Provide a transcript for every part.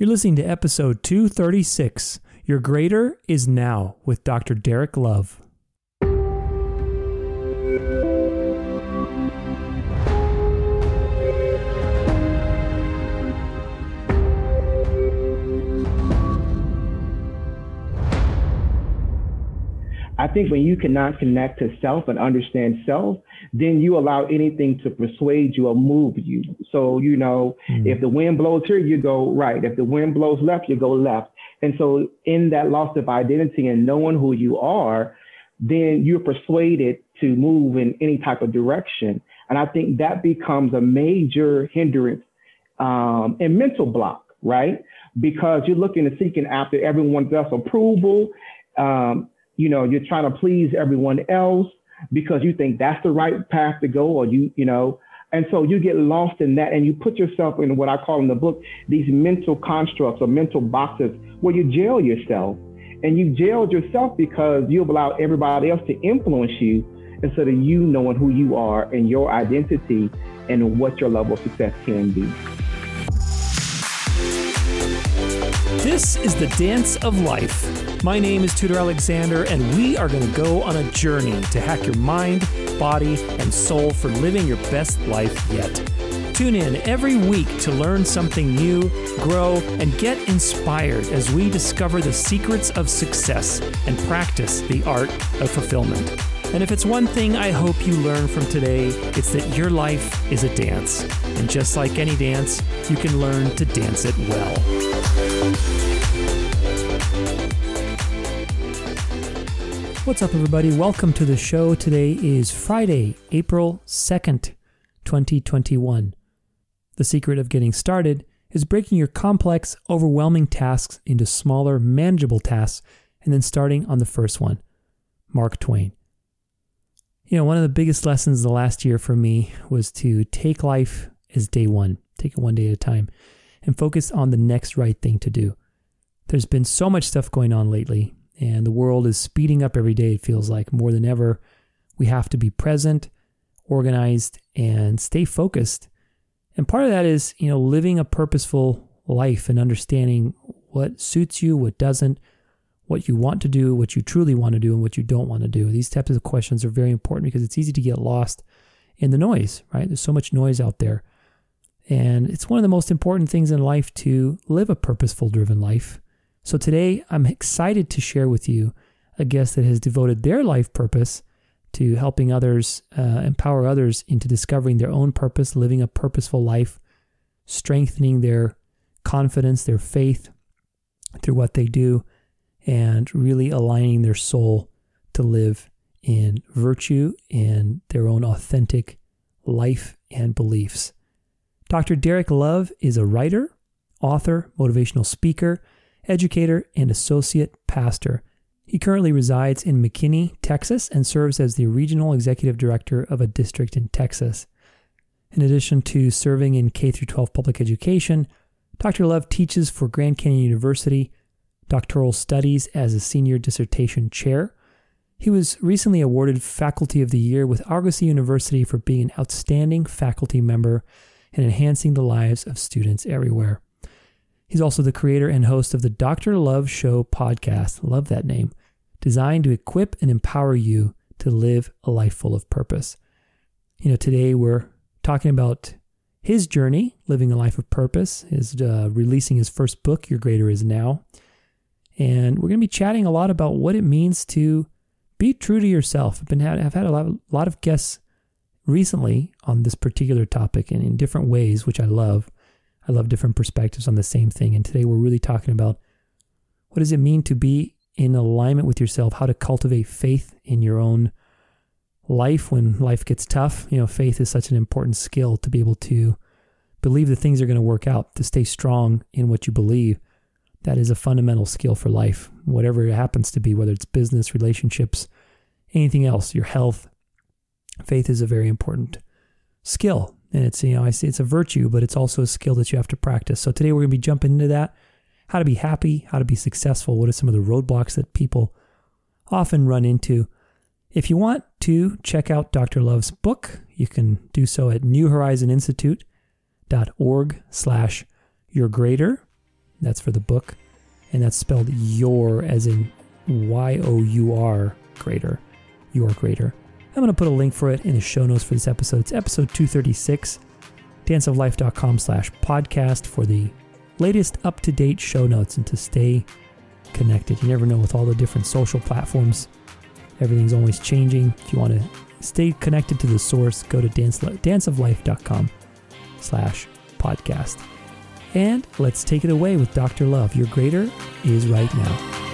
You're listening to episode 236 Your Greater is Now with Dr. Derrick Love. I think when you cannot connect to self and understand self, then you allow anything to persuade you or move you. So, you know, mm-hmm. if the wind blows here, you go right. If the wind blows left, you go left. And so, in that loss of identity and knowing who you are, then you're persuaded to move in any type of direction. And I think that becomes a major hindrance um, and mental block, right? Because you're looking and seeking after everyone else's approval. Um, you know, you're trying to please everyone else because you think that's the right path to go or you, you know, and so you get lost in that and you put yourself in what I call in the book, these mental constructs or mental boxes where you jail yourself. And you jailed yourself because you've allowed everybody else to influence you instead of you knowing who you are and your identity and what your level of success can be. This is the dance of life. My name is Tudor Alexander, and we are going to go on a journey to hack your mind, body, and soul for living your best life yet. Tune in every week to learn something new, grow, and get inspired as we discover the secrets of success and practice the art of fulfillment. And if it's one thing I hope you learn from today, it's that your life is a dance. And just like any dance, you can learn to dance it well. What's up, everybody? Welcome to the show. Today is Friday, April 2nd, 2021. The secret of getting started is breaking your complex, overwhelming tasks into smaller, manageable tasks and then starting on the first one. Mark Twain. You know, one of the biggest lessons the last year for me was to take life as day one, take it one day at a time, and focus on the next right thing to do. There's been so much stuff going on lately, and the world is speeding up every day, it feels like more than ever. We have to be present, organized, and stay focused. And part of that is, you know, living a purposeful life and understanding what suits you, what doesn't, what you want to do, what you truly want to do, and what you don't want to do. These types of questions are very important because it's easy to get lost in the noise, right? There's so much noise out there. And it's one of the most important things in life to live a purposeful driven life so today I'm excited to share with you a guest that has devoted their life purpose to helping others, uh, empower others into discovering their own purpose, living a purposeful life, strengthening their confidence, their faith through what they do, and really aligning their soul to live in virtue and their own authentic life and beliefs. Dr. Derrick Love is a writer, author, motivational speaker, educator, and associate pastor. He currently resides in McKinney, Texas, and serves as the regional executive director of a district in Texas. In addition to serving in K 12 public education, Dr. Love teaches for Grand Canyon University, doctoral studies as a senior dissertation chair. He was recently awarded Faculty of the Year with Argosy University for being an outstanding faculty member and enhancing the lives of students everywhere. He's also the creator and host of the Dr. Love Show podcast. Love that name. Designed to equip and empower you to live a life full of purpose. You know, today we're talking about his journey, living a life of purpose, is uh, releasing his first book, Your Greater Is Now. And we're going to be chatting a lot about what it means to be true to yourself. I've been I've had a lot, a lot of guests recently on this particular topic and in different ways, which I love. I love different perspectives on the same thing. And today we're really talking about what does it mean to be in alignment with yourself, how to cultivate faith in your own life when life gets tough. You know, faith is such an important skill to be able to believe that things are going to work out, to stay strong in what you believe. That is a fundamental skill for life, whatever it happens to be, whether it's business, relationships, anything else, your health. Faith is a very important skill and it's, you know, I see it's a virtue, but it's also a skill that you have to practice. So today we're going to be jumping into that how to be happy, how to be successful. What are some of the roadblocks that people often run into? If you want to check out Dr. Love's book, you can do so at newhorizoninstitute.org slash your greater, That's for the book. And that's spelled your as in Y O U R greater. Your greater. I'm going to put a link for it in the show notes for this episode. It's episode 236, danceoflife.com slash podcast for the latest up to date show notes and to stay connected. You never know with all the different social platforms, everything's always changing. If you want to stay connected to the source, go to dance, danceoflife.com slash podcast. And let's take it away with Dr. Love. Your greater is right now.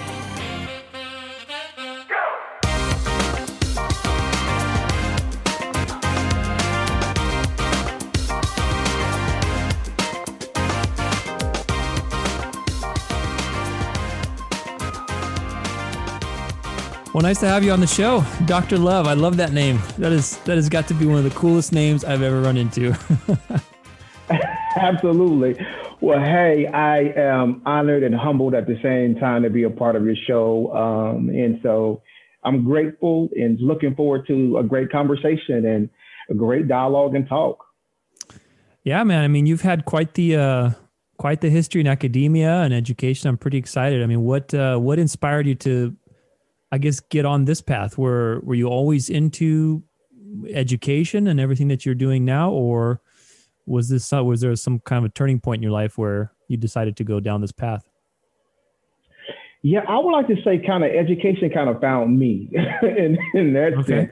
Well, nice to have you on the show, Dr. Love. I love that name. That is that has got to be one of the coolest names I've ever run into. Absolutely. Well, hey, I am honored and humbled at the same time to be a part of your show. Um, and so I'm grateful and looking forward to a great conversation and a great dialogue and talk. Yeah, man. I mean, you've had quite the uh, quite the history in academia and education. I'm pretty excited. I mean, what uh, what inspired you to I guess get on this path? Were were you always into education and everything that you're doing now, or was this was there some kind of a turning point in your life where you decided to go down this path? Yeah, I would like to say kind of education kind of found me in, in that okay. sense.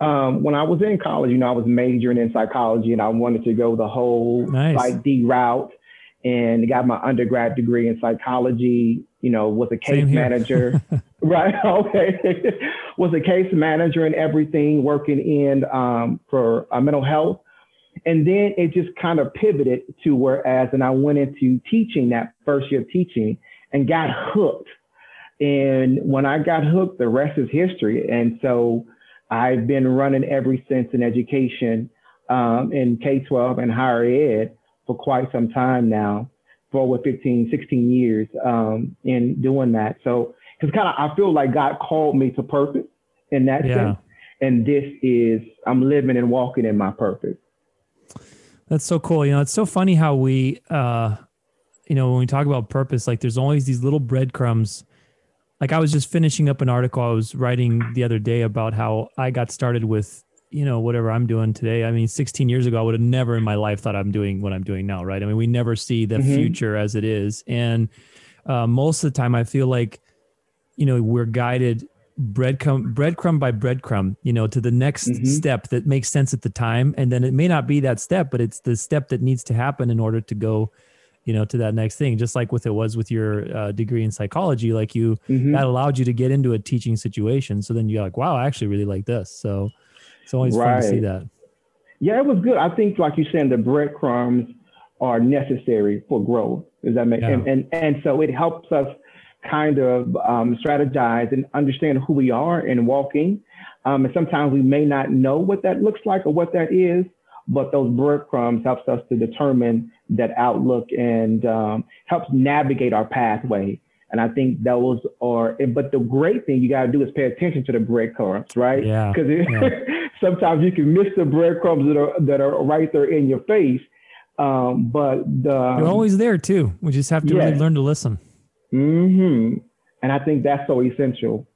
Um, when I was in college, you know, I was majoring in psychology and I wanted to go the whole nice. PsyD route and got my undergrad degree in psychology, you know, was a case manager. right. Okay. was a case manager and everything, working in um, for uh, mental health. And then it just kind of pivoted to whereas, and I went into teaching that first year of teaching and got hooked. And when I got hooked, the rest is history. And so I've been running ever since in education um, in K 12 and higher ed for quite some time now, for over 15, 16 years um, in doing that. So, because kind of I feel like God called me to purpose in that yeah. sense. And this is, I'm living and walking in my purpose. That's so cool. You know, it's so funny how we, uh, you know, when we talk about purpose, like there's always these little breadcrumbs. Like I was just finishing up an article I was writing the other day about how I got started with you know whatever i'm doing today i mean 16 years ago i would have never in my life thought i'm doing what i'm doing now right i mean we never see the mm-hmm. future as it is and uh, most of the time i feel like you know we're guided breadcrumb breadcrumb by breadcrumb you know to the next mm-hmm. step that makes sense at the time and then it may not be that step but it's the step that needs to happen in order to go you know to that next thing just like with it was with your uh, degree in psychology like you mm-hmm. that allowed you to get into a teaching situation so then you're like wow i actually really like this so it's always right. fun to see that. Yeah, it was good. I think, like you're saying, the breadcrumbs are necessary for growth. Does that make yeah. and, and and so it helps us kind of um, strategize and understand who we are and walking. Um, and sometimes we may not know what that looks like or what that is, but those breadcrumbs helps us to determine that outlook and um, helps navigate our pathway and I think those are, but the great thing you got to do is pay attention to the breadcrumbs, right? Yeah. Because yeah. sometimes you can miss the breadcrumbs that are that are right there in your face. Um, but the, they're always there too. We just have to yes. really learn to listen. Hmm. And I think that's so essential.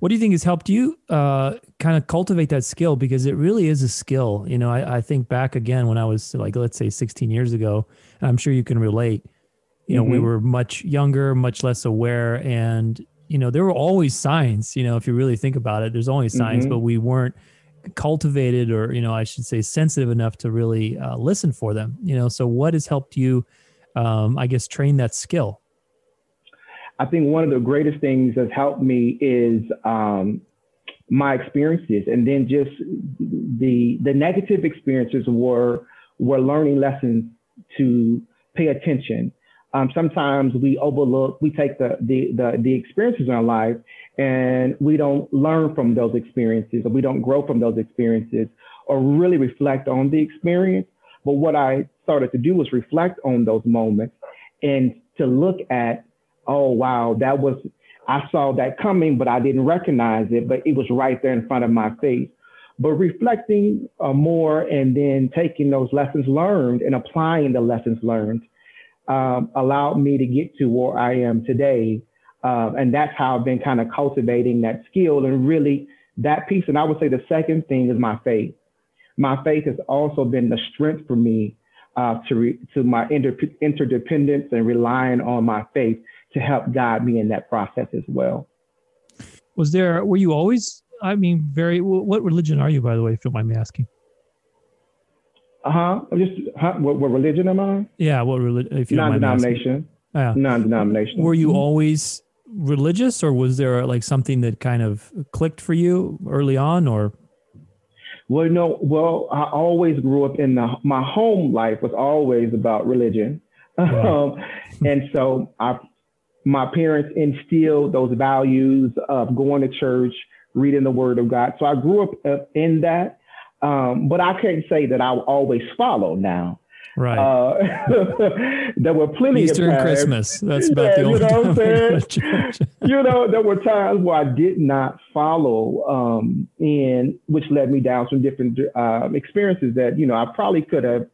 What do you think has helped you uh, kind of cultivate that skill? Because it really is a skill. You know, I, I think back again when I was like, let's say 16 years ago, and I'm sure you can relate you know, mm-hmm. we were much younger, much less aware. And, you know, there were always signs, you know, if you really think about it, there's always signs, mm-hmm. but we weren't cultivated or, you know, I should say sensitive enough to really uh, listen for them, you know. So, what has helped you, um, I guess, train that skill? I think one of the greatest things that's helped me is um, my experiences, and then just the the negative experiences were were learning lessons to pay attention um, sometimes we overlook, we take the, the, the, the, experiences in our life and we don't learn from those experiences or we don't grow from those experiences or really reflect on the experience. But what I started to do was reflect on those moments and to look at, oh, wow, that was, I saw that coming, but I didn't recognize it, but it was right there in front of my face. But reflecting uh, more and then taking those lessons learned and applying the lessons learned um, allowed me to get to where I am today. Uh, and that's how I've been kind of cultivating that skill and really that piece. And I would say the second thing is my faith. My faith has also been the strength for me uh, to re- to my inter- interdependence and relying on my faith to help guide me in that process as well. Was there? Were you always? I mean, very. What religion are you, by the way? If you don't mind me asking. Uh huh. Just huh? What, what, religion am I? Yeah. What religion? If you non-denomination. Yeah. Non-denomination. Were you mm-hmm. always religious, or was there like something that kind of clicked for you early on, or? Well, no. Well, I always grew up in the my home life was always about religion, um, and so I, my parents instilled those values of going to church, reading the Word of God. So I grew up in that, um, but I can't say that I always follow now. Right. Uh, there were plenty Easter of times, and Christmas. That's about yeah, the only you know I'm saying? you know, there were times where I did not follow, um, and which led me down some different uh, experiences that you know I probably could have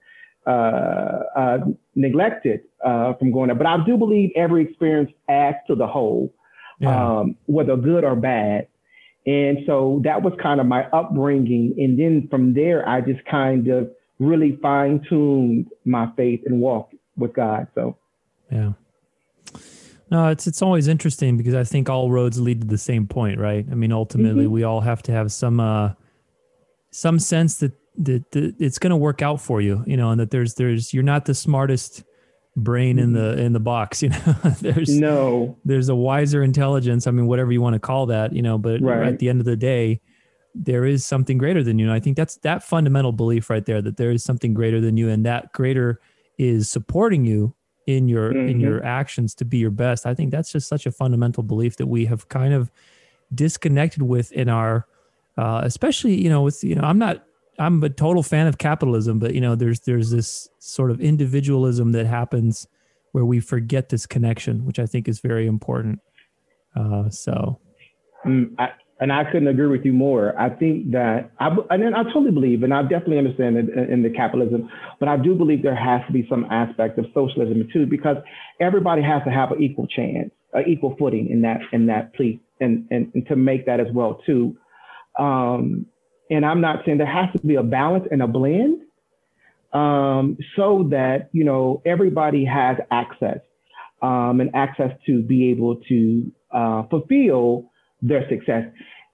uh, uh, neglected uh, from going there. But I do believe every experience adds to the whole, yeah. um, whether good or bad. And so that was kind of my upbringing. And then from there, I just kind of really fine tuned my faith and walk with God. So, yeah. No, it's it's always interesting because I think all roads lead to the same point, right? I mean, ultimately, mm-hmm. we all have to have some uh, some sense that that, that it's going to work out for you, you know, and that there's there's you're not the smartest brain in the mm-hmm. in the box you know there's no there's a wiser intelligence i mean whatever you want to call that you know but right. at the end of the day there is something greater than you and i think that's that fundamental belief right there that there is something greater than you and that greater is supporting you in your mm-hmm. in your actions to be your best i think that's just such a fundamental belief that we have kind of disconnected with in our uh, especially you know with you know i'm not I'm a total fan of capitalism, but you know, there's there's this sort of individualism that happens where we forget this connection, which I think is very important. Uh, so, mm, I, and I couldn't agree with you more. I think that I and I totally believe, and I definitely understand it in the capitalism, but I do believe there has to be some aspect of socialism too, because everybody has to have an equal chance, an equal footing in that in that plea, and and, and to make that as well too. Um, and I'm not saying there has to be a balance and a blend um, so that, you know, everybody has access um, and access to be able to uh, fulfill their success.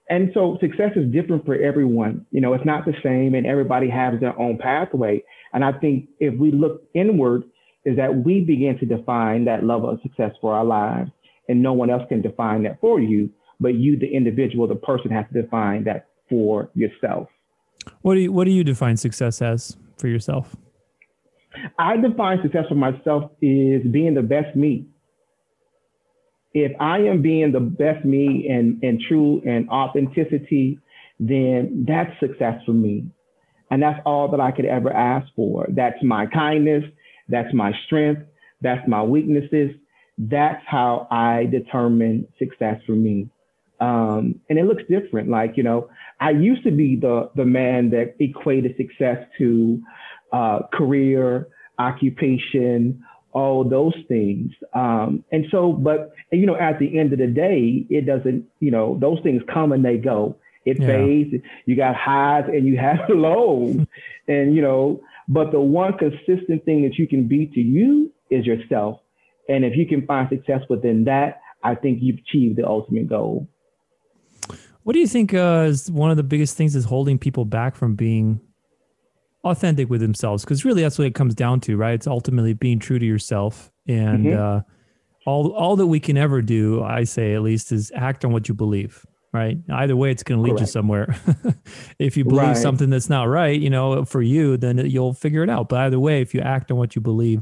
And so success is different for everyone. You know, it's not the same and everybody has their own pathway. And I think if we look inward, is that we begin to define that level of success for our lives and no one else can define that for you, but you, the individual, the person has to define that for yourself. What do you what do you define success as for yourself? I define success for myself is being the best me. If I am being the best me and, and true and authenticity, then that's success for me. And that's all that I could ever ask for. That's my kindness. That's my strength. That's my weaknesses. That's how I determine success for me. Um, and it looks different. Like, you know, I used to be the, the man that equated success to uh, career, occupation, all those things. Um, and so, but, you know, at the end of the day, it doesn't, you know, those things come and they go. It yeah. fades. You got highs and you have lows. and, you know, but the one consistent thing that you can be to you is yourself. And if you can find success within that, I think you've achieved the ultimate goal. What do you think uh, is one of the biggest things is holding people back from being authentic with themselves? Because really, that's what it comes down to, right? It's ultimately being true to yourself, and mm-hmm. uh, all all that we can ever do, I say at least, is act on what you believe. Right. Either way, it's going to lead Correct. you somewhere. if you believe right. something that's not right, you know, for you, then you'll figure it out. But either way, if you act on what you believe,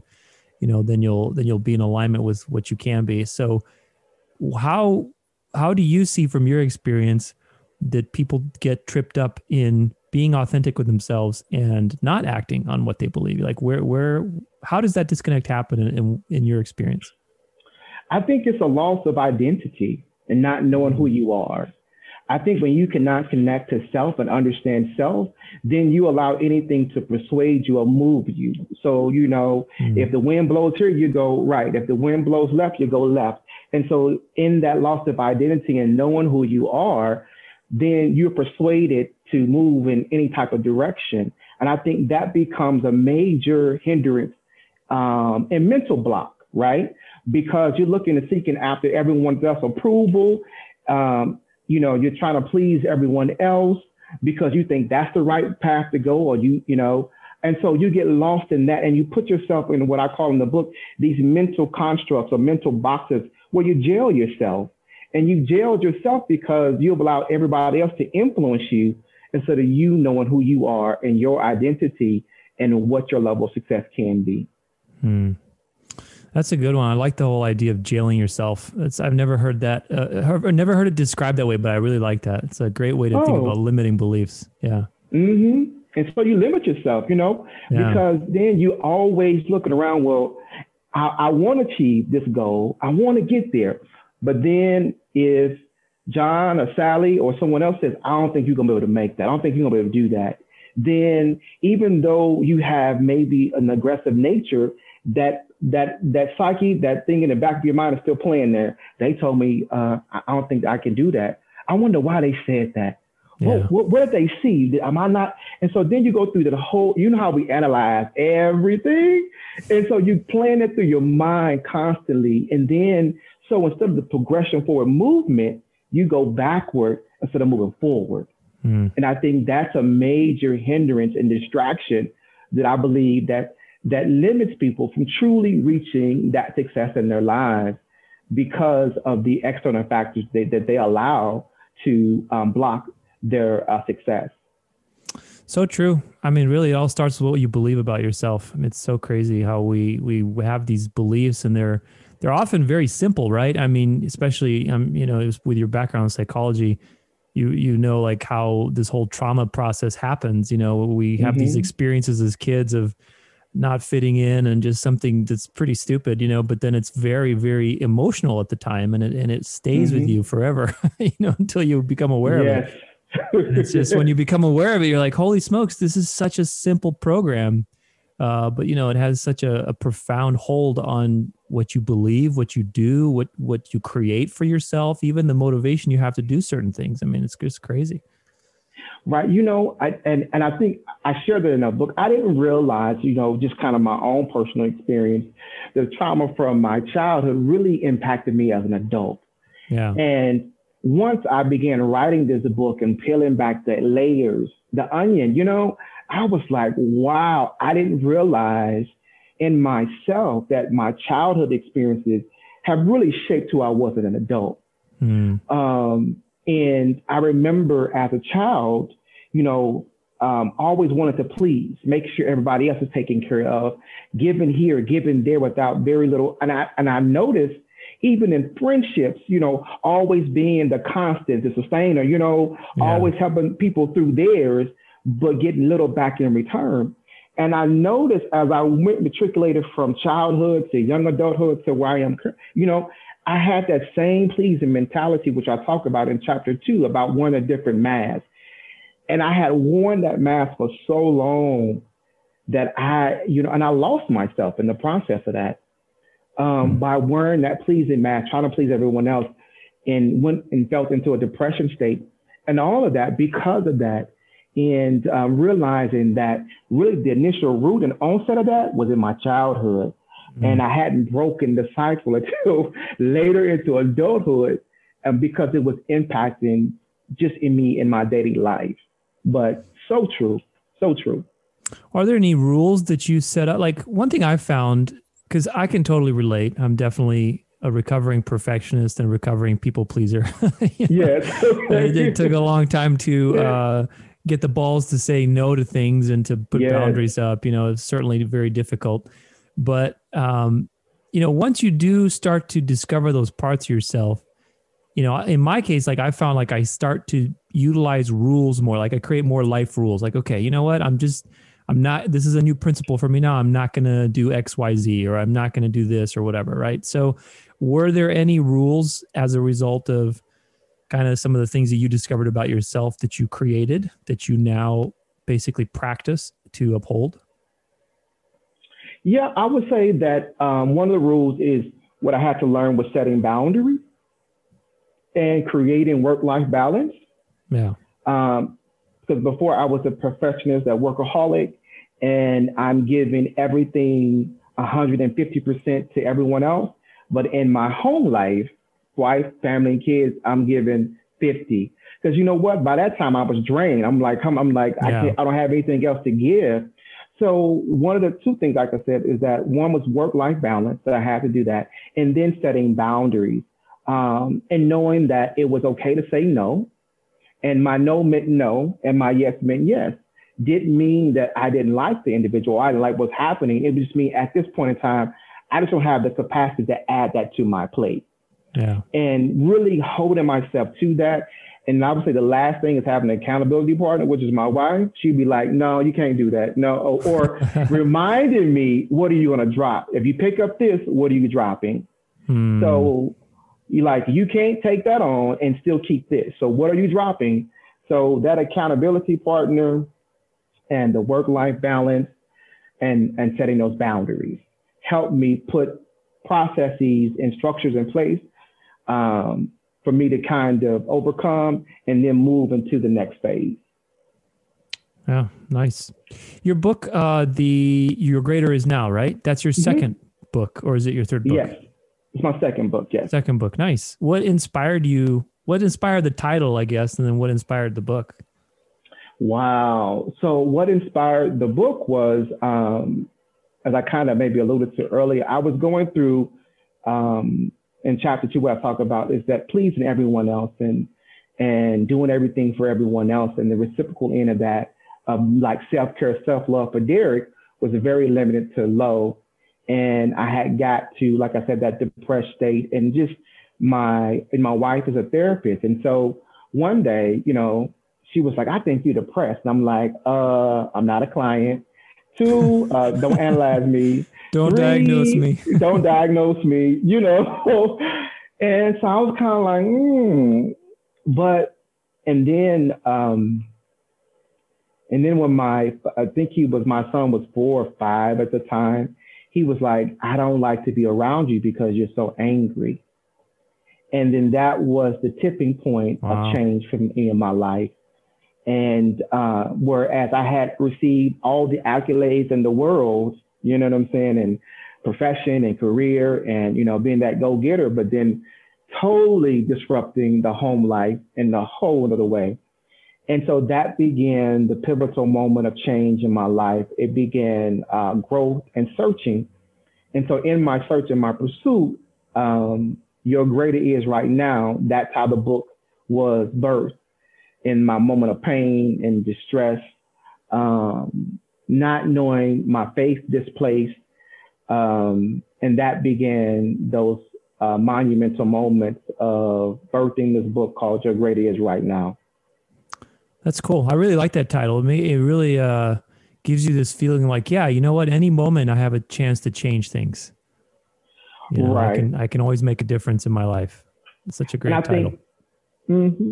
you know, then you'll then you'll be in alignment with what you can be. So, how how do you see from your experience that people get tripped up in being authentic with themselves and not acting on what they believe? Like where where how does that disconnect happen in, in, in your experience? I think it's a loss of identity and not knowing who you are. I think when you cannot connect to self and understand self, then you allow anything to persuade you or move you. So, you know, mm. if the wind blows here, you go right. If the wind blows left, you go left. And so, in that loss of identity and knowing who you are, then you're persuaded to move in any type of direction. And I think that becomes a major hindrance um, and mental block, right? Because you're looking and seeking after everyone else's approval. Um, you know, you're trying to please everyone else because you think that's the right path to go, or you, you know, and so you get lost in that and you put yourself in what I call in the book, these mental constructs or mental boxes where you jail yourself. And you jailed yourself because you've allowed everybody else to influence you instead of you knowing who you are and your identity and what your level of success can be. Hmm. That's a good one. I like the whole idea of jailing yourself. It's, I've never heard that. Uh, I've never heard it described that way, but I really like that. It's a great way to oh. think about limiting beliefs. Yeah. Mm-hmm. And so you limit yourself, you know, yeah. because then you always looking around. Well, I, I want to achieve this goal. I want to get there, but then if John or Sally or someone else says, I don't think you're gonna be able to make that. I don't think you're gonna be able to do that. Then even though you have maybe an aggressive nature, that that that psyche, that thing in the back of your mind is still playing there. They told me, uh, I don't think I can do that. I wonder why they said that. Yeah. What, what, what, did they see? Am I not? And so then you go through the whole, you know how we analyze everything. And so you plan it through your mind constantly. And then, so instead of the progression forward movement, you go backward instead of moving forward. Mm. And I think that's a major hindrance and distraction that I believe that that limits people from truly reaching that success in their lives because of the external factors they, that they allow to um, block their uh, success. So true. I mean, really, it all starts with what you believe about yourself. I mean, it's so crazy how we we have these beliefs, and they're they're often very simple, right? I mean, especially um, you know, with your background in psychology, you you know like how this whole trauma process happens. You know, we have mm-hmm. these experiences as kids of not fitting in and just something that's pretty stupid, you know, but then it's very, very emotional at the time and it, and it stays mm-hmm. with you forever, you know, until you become aware yes. of it. And it's just when you become aware of it, you're like, holy smokes, this is such a simple program. Uh, but you know, it has such a, a profound hold on what you believe, what you do, what, what you create for yourself, even the motivation you have to do certain things. I mean, it's just crazy right? You know, I, and and I think I shared that in a book. I didn't realize, you know, just kind of my own personal experience, the trauma from my childhood really impacted me as an adult. Yeah. And once I began writing this book and peeling back the layers, the onion, you know, I was like, wow, I didn't realize in myself that my childhood experiences have really shaped who I was as an adult. Mm. Um, and I remember as a child, you know, um, always wanted to please, make sure everybody else is taken care of, giving here, giving there without very little. And I and I noticed even in friendships, you know, always being the constant, the sustainer, you know, yeah. always helping people through theirs, but getting little back in return. And I noticed as I went matriculated from childhood to young adulthood to where I am, you know, I had that same pleasing mentality, which I talk about in chapter two about wearing a different mask. And I had worn that mask for so long that I, you know, and I lost myself in the process of that um, mm-hmm. by wearing that pleasing mask, trying to please everyone else, and went and felt into a depression state. And all of that because of that, and um, realizing that really the initial root and onset of that was in my childhood Mm. And I hadn't broken the cycle until later into adulthood um, because it was impacting just in me in my daily life. But so true, so true. Are there any rules that you set up? Like one thing I found, because I can totally relate. I'm definitely a recovering perfectionist and recovering people pleaser. yes. it took a long time to uh, get the balls to say no to things and to put yes. boundaries up. You know, it's certainly very difficult. But um, you know, once you do start to discover those parts of yourself, you know, in my case, like I found like I start to utilize rules more. Like I create more life rules. Like, okay, you know what? I'm just I'm not this is a new principle for me now. I'm not gonna do XYZ or I'm not gonna do this or whatever, right? So were there any rules as a result of kind of some of the things that you discovered about yourself that you created that you now basically practice to uphold? Yeah, I would say that um, one of the rules is what I had to learn was setting boundaries and creating work-life balance. Yeah. Um, because before I was a perfectionist, a workaholic, and I'm giving everything 150% to everyone else. But in my home life, wife, family, and kids, I'm giving 50. Because you know what? By that time, I was drained. I'm like, I'm, I'm like, yeah. I can't, I don't have anything else to give. So one of the two things, like I said, is that one was work-life balance that I had to do that, and then setting boundaries, um, and knowing that it was okay to say no, and my no meant no, and my yes meant yes. Didn't mean that I didn't like the individual, I didn't like what's happening. It just mean at this point in time, I just don't have the capacity to add that to my plate. Yeah. And really holding myself to that. And obviously, the last thing is having an accountability partner, which is my wife. She'd be like, "No, you can't do that." No, or, reminding me, "What are you going to drop? If you pick up this, what are you dropping?" Hmm. So, you like you can't take that on and still keep this. So, what are you dropping? So that accountability partner and the work-life balance and and setting those boundaries helped me put processes and structures in place um, for me to kind of overcome and then move into the next phase. Yeah, nice. Your book, uh, the Your Greater Is Now, right? That's your 2nd mm-hmm. book, or is it your third book? Yes, it's my second book. Yes, second book. Nice. What inspired you? What inspired the title, I guess, and then what inspired the book? Wow. So what inspired the book was, um, as I kind of maybe alluded to earlier, I was going through um, in chapter two, what I talk about is that pleasing everyone else and and doing everything for everyone else, and the reciprocal end of that, um, like self care, self love for Derrick was very limited to low, and I had got to, like I said, that depressed state, and just my and my wife is a therapist, and so one day, you know, she was like, "I think you're depressed," and I'm like, "Uh, I'm not a client." Two, uh, don't analyze me. Don't Three, diagnose me. don't diagnose me, you know. and so I was kind of like, hmm. But, and then, um, and then when my, I think he was, my son was four or five at the time, he was like, I don't like to be around you because you're so angry. And then that was the tipping point wow. of change for me in my life. And uh, whereas I had received all the accolades in the world, you know what I'm saying, and profession and career and, you know, being that go getter, but then totally disrupting the home life in the whole other way. And so that began the pivotal moment of change in my life. It began uh, growth and searching. And so in my search and my pursuit, um, Your Greater Is Right Now, that's how the book was birthed in my moment of pain and distress, um, not knowing my faith displaced. Um, and that began those uh, monumental moments of birthing this book called Your Greater Is Right Now. That's cool. I really like that title. It really uh, gives you this feeling like, yeah, you know what? Any moment I have a chance to change things. You know, right. I can, I can always make a difference in my life. It's such a great title. Think, mm-hmm.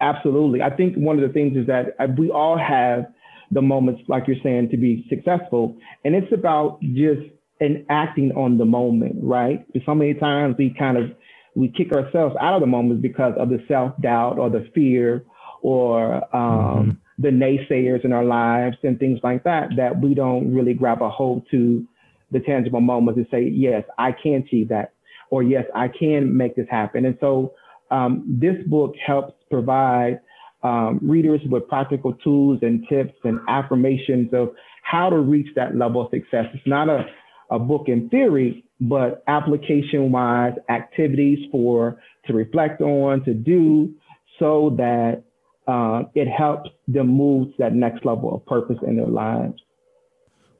Absolutely. I think one of the things is that uh, we all have the moments, like you're saying, to be successful. And it's about just enacting on the moment, right? So many times we kind of we kick ourselves out of the moments because of the self-doubt or the fear or um, mm-hmm. the naysayers in our lives and things like that, that we don't really grab a hold to the tangible moments and say, yes, I can achieve that. Or yes, I can make this happen. And so um, this book helps provide um, readers with practical tools and tips and affirmations of how to reach that level of success. It's not a, a book in theory, but application wise activities for to reflect on, to do, so that uh, it helps them move to that next level of purpose in their lives.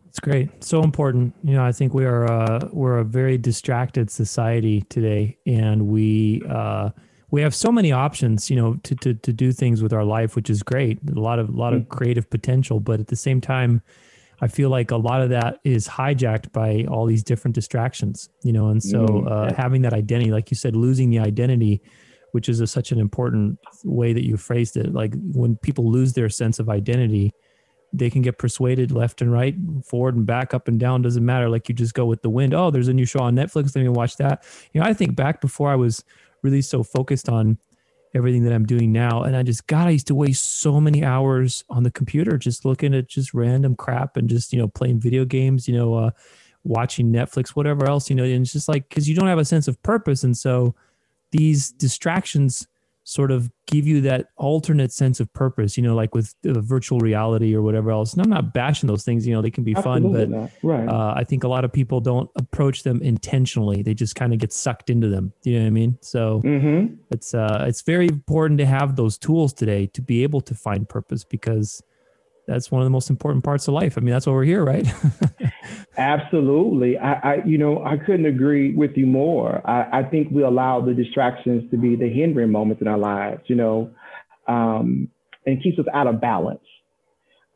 It's great. So important. You know, I think we are uh, we're a very distracted society today, and we uh, we have so many options, you know, to, to, to do things with our life, which is great. A lot of, a lot of mm. creative potential, but at the same time, I feel like a lot of that is hijacked by all these different distractions, you know, and so mm, uh, having that identity, like you said, losing the identity which is a, such an important way that you phrased it. Like when people lose their sense of identity, they can get persuaded left and right, forward and back, up and down. Doesn't matter. Like you just go with the wind. Oh, there's a new show on Netflix. Let me watch that. You know, I think back before I was really so focused on everything that I'm doing now. And I just, God, I used to waste so many hours on the computer just looking at just random crap and just, you know, playing video games, you know, uh, watching Netflix, whatever else, you know, and it's just like, cause you don't have a sense of purpose. And so these distractions sort of give you that alternate sense of purpose, you know, like with uh, virtual reality or whatever else. And I'm not bashing those things, you know, they can be Absolutely fun, but right. uh, I think a lot of people don't approach them intentionally. They just kind of get sucked into them. Do you know what I mean? So mm-hmm. it's, uh, it's very important to have those tools today to be able to find purpose because that's one of the most important parts of life. I mean, that's why we're here, right? Absolutely. I, I, you know, I couldn't agree with you more. I, I think we allow the distractions to be the hindering moments in our lives, you know, um, and keeps us out of balance.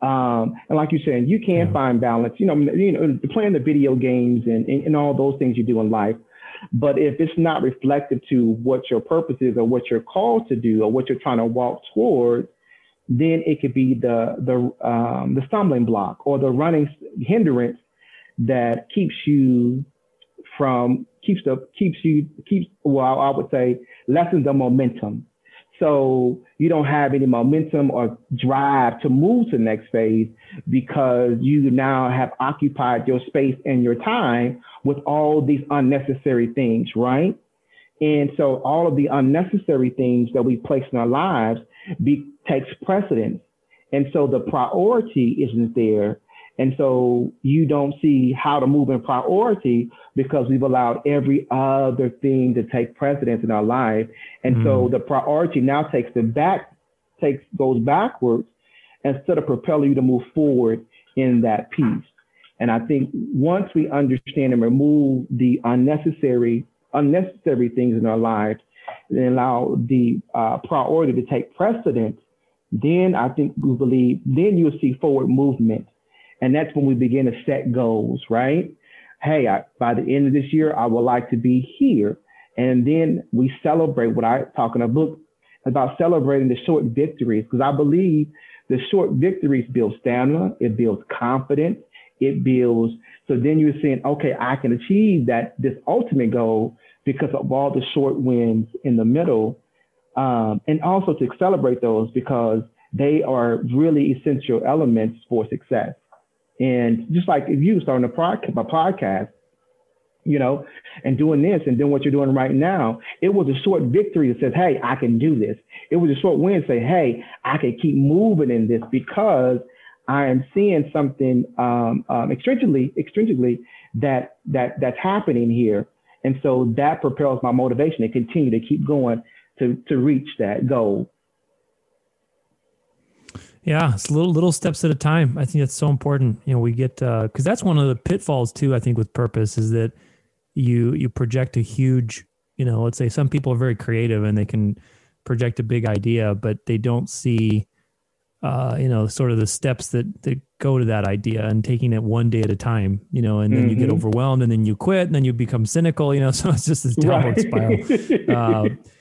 Um, and like you said, you can yeah. find balance, you know, you know, playing the video games and, and, and all those things you do in life. But if it's not reflective to what your purpose is or what you're called to do or what you're trying to walk towards, then it could be the the um, the stumbling block or the running hindrance that keeps you from keeps the keeps you keeps well I would say lessens the momentum. So you don't have any momentum or drive to move to the next phase because you now have occupied your space and your time with all these unnecessary things, right? And so all of the unnecessary things that we place in our lives be, takes precedence. And so the priority isn't there. And so you don't see how to move in priority because we've allowed every other thing to take precedence in our life. And mm. so the priority now takes the back, takes, goes backwards instead of propelling you to move forward in that piece. And I think once we understand and remove the unnecessary, unnecessary things in our lives, and allow the uh, priority to take precedence, then I think we believe, then you'll see forward movement. And that's when we begin to set goals, right? Hey, I, by the end of this year, I would like to be here. And then we celebrate what I talk in a book about celebrating the short victories, because I believe the short victories build stamina, it builds confidence, it builds. So then you're saying, okay, I can achieve that this ultimate goal because of all the short wins in the middle, um, and also to celebrate those because they are really essential elements for success. And just like if you starting a, pod- a podcast, you know, and doing this and doing what you're doing right now, it was a short victory that says, hey, I can do this. It was a short win say, hey, I can keep moving in this because I am seeing something um, um, extrinsically, extrinsically that that that's happening here and so that propels my motivation to continue to keep going to, to reach that goal. Yeah, it's little little steps at a time. I think that's so important. You know, we get because uh, that's one of the pitfalls too. I think with purpose is that you you project a huge. You know, let's say some people are very creative and they can project a big idea, but they don't see uh, you know, sort of the steps that, that go to that idea and taking it one day at a time, you know, and then mm-hmm. you get mm-hmm. overwhelmed and then you quit and then you become cynical, you know, so it's just this downward right. spiral. uh,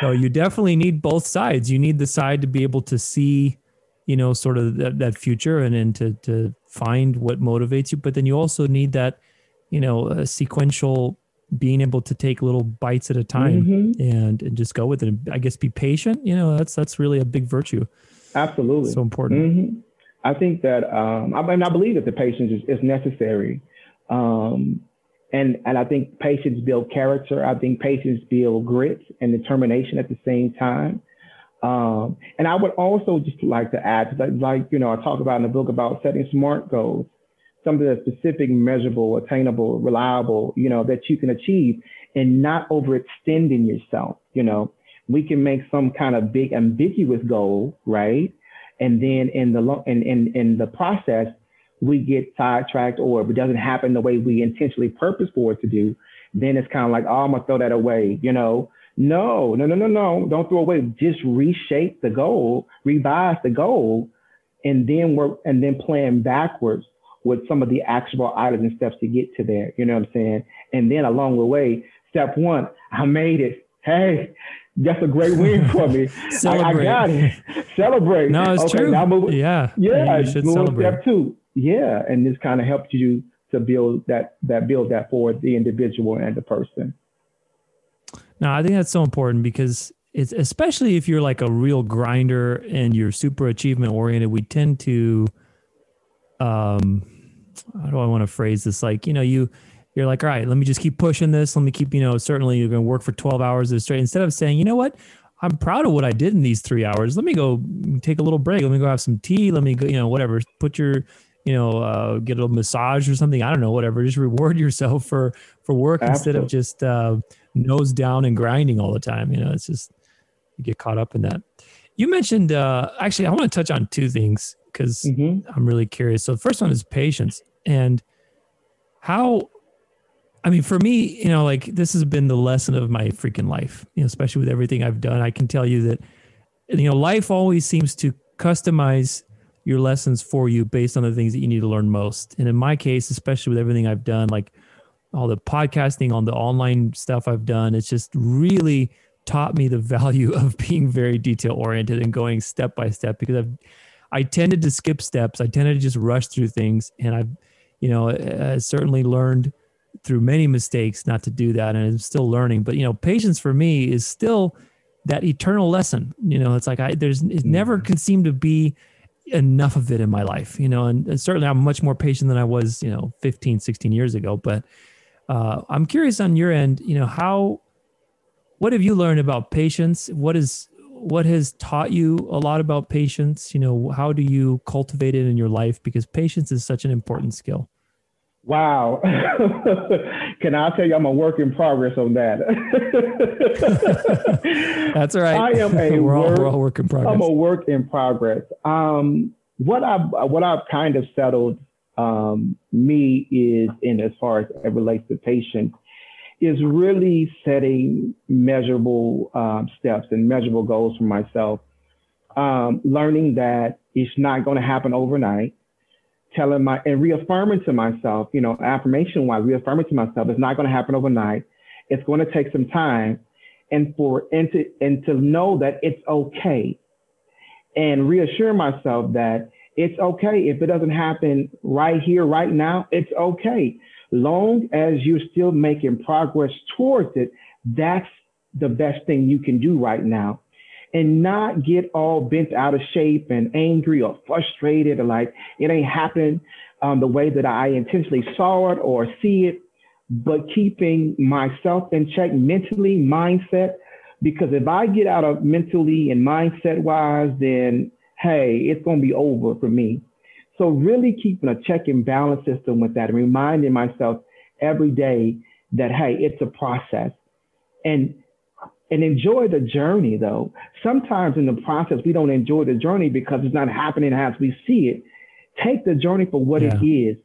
so you definitely need both sides. You need the side to be able to see, you know, sort of that, that future and then to, to find what motivates you. But then you also need that, you know, sequential being able to take little bites at a time mm-hmm. and, and just go with it. I guess be patient, you know, that's, that's really a big virtue. Absolutely. So important. Mm-hmm. I think that, um, I mean, I believe that the patience is, is necessary. Um, and, and I think patience build character. I think patience build grit and determination at the same time. Um, and I would also just like to add, like, like, you know, I talk about in the book about setting SMART goals, something that's specific, measurable, attainable, reliable, you know, that you can achieve and not overextending yourself, you know we can make some kind of big ambiguous goal, right? And then in the in in, in the process, we get sidetracked or if it doesn't happen the way we intentionally purpose for it to do, then it's kind of like, oh, I'm gonna throw that away, you know. No, no, no, no, no. Don't throw away. Just reshape the goal, revise the goal, and then work and then plan backwards with some of the actionable items and steps to get to there. You know what I'm saying? And then along the way, step one, I made it hey, that's a great win for me. I, I, got it. Celebrate. No, it's okay, true. Now move, yeah. Yeah. You should celebrate. Step two. Yeah. And this kind of helps you to build that, that build that for the individual and the person. No, I think that's so important because it's especially if you're like a real grinder and you're super achievement oriented, we tend to um how do I want to phrase this? Like, you know, you you're like, all right, let me just keep pushing this. Let me keep, you know, certainly you're to work for 12 hours straight. Instead of saying, you know what, I'm proud of what I did in these three hours. Let me go take a little break. Let me go have some tea. Let me go, you know, whatever. Put your, you know, uh, get a massage or something. I don't know, whatever. Just reward yourself for for work Absolutely. instead of just uh, nose down and grinding all the time. You know, it's just you get caught up in that. You mentioned uh, actually, I want to touch on two things because mm-hmm. I'm really curious. So the first one is patience and how I mean, for me, you know, like this has been the lesson of my freaking life, you know, especially with everything I've done. I can tell you that, you know, life always seems to customize your lessons for you based on the things that you need to learn most. And in my case, especially with everything I've done, like all the podcasting, on the online stuff I've done, it's just really taught me the value of being very detail oriented and going step by step because I've, I tended to skip steps. I tended to just rush through things. And I've, you know, I certainly learned through many mistakes not to do that and I'm still learning but you know patience for me is still that eternal lesson you know it's like I there's it never mm. can seem to be enough of it in my life you know and, and certainly I'm much more patient than I was you know 15 16 years ago but uh, I'm curious on your end you know how what have you learned about patience? What is what has taught you a lot about patience? You know how do you cultivate it in your life? Because patience is such an important skill. Wow. Can I tell you, I'm a work in progress on that. That's all right. I am a we're, work, all, we're all work in progress. I'm a work in progress. Um, what I've what I've kind of settled um, me is in as far as it relates to patience is really setting measurable um, steps and measurable goals for myself. Um, learning that it's not going to happen overnight telling my and reaffirming to myself, you know, affirmation wise, reaffirming to myself, it's not going to happen overnight. It's going to take some time, and for and to and to know that it's okay, and reassure myself that it's okay if it doesn't happen right here, right now. It's okay, long as you're still making progress towards it. That's the best thing you can do right now and not get all bent out of shape and angry or frustrated or like it ain't happening um, the way that I intentionally saw it or see it, but keeping myself in check mentally, mindset. Because if I get out of mentally and mindset wise, then hey, it's going to be over for me. So really keeping a check and balance system with that and reminding myself every day that, hey, it's a process. And and enjoy the journey though. Sometimes in the process, we don't enjoy the journey because it's not happening as we see it. Take the journey for what yeah. it is.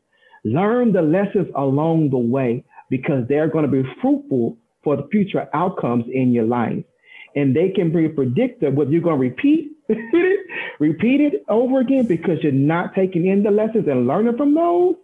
Learn the lessons along the way because they're going to be fruitful for the future outcomes in your life. And they can be predictive whether you're going to repeat it, repeat it over again because you're not taking in the lessons and learning from those.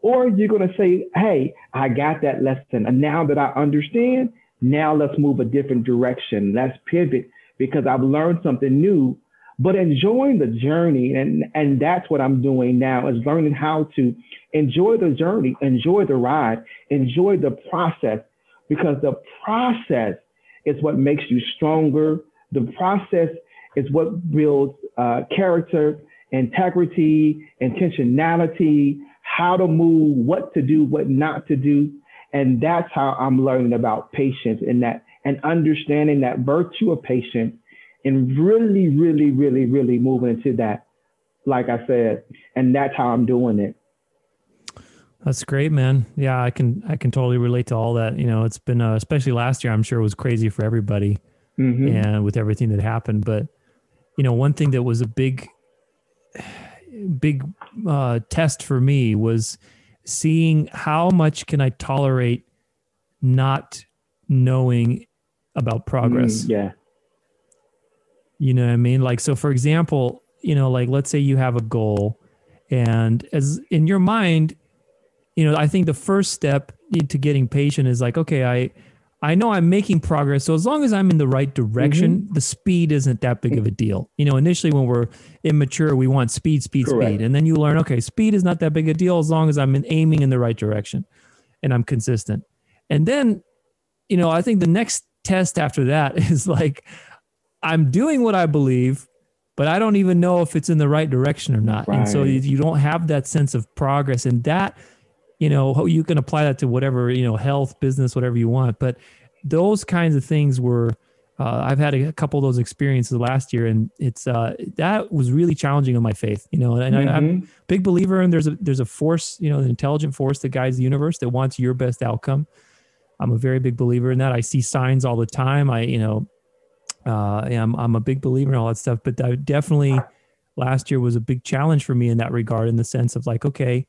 Or you're going to say, hey, I got that lesson. And now that I understand, now let's move a different direction. Let's pivot because I've learned something new, but enjoying the journey. And, and that's what I'm doing now is learning how to enjoy the journey, enjoy the ride, enjoy the process because the process is what makes you stronger. The process is what builds uh, character, integrity, intentionality, how to move, what to do, what not to do. And that's how I'm learning about patience and that and understanding that virtue of patience and really, really, really, really moving into that, like I said, and that's how I'm doing it. That's great, man. Yeah, I can I can totally relate to all that. You know, it's been uh, especially last year. I'm sure it was crazy for everybody, mm-hmm. and with everything that happened. But you know, one thing that was a big, big uh, test for me was seeing how much can I tolerate not knowing about progress. Mm, yeah. You know what I mean? Like, so for example, you know, like let's say you have a goal and as in your mind, you know, I think the first step to getting patient is like, okay, I, I know I'm making progress. So as long as I'm in the right direction, mm-hmm. the speed isn't that big of a deal. You know, initially when we're immature, we want speed, speed, Correct. speed. And then you learn, okay, speed is not that big a deal as long as I'm aiming in the right direction and I'm consistent. And then, you know, I think the next test after that is like, I'm doing what I believe, but I don't even know if it's in the right direction or not. Right. And so you don't have that sense of progress. And that, you know, you can apply that to whatever, you know, health, business, whatever you want. But those kinds of things were, uh, I've had a, couple of those experiences last year, and it's uh, that was really challenging on my faith, you know. And mm-hmm. I, am a big believer in there's a there's a force, you know, an intelligent force that guides the universe that wants your best outcome. I'm a very big believer in that. I see signs all the time. I, you know, uh, I'm I'm a big believer in all that stuff. But I definitely last year was a big challenge for me in that regard, in the sense of like, okay,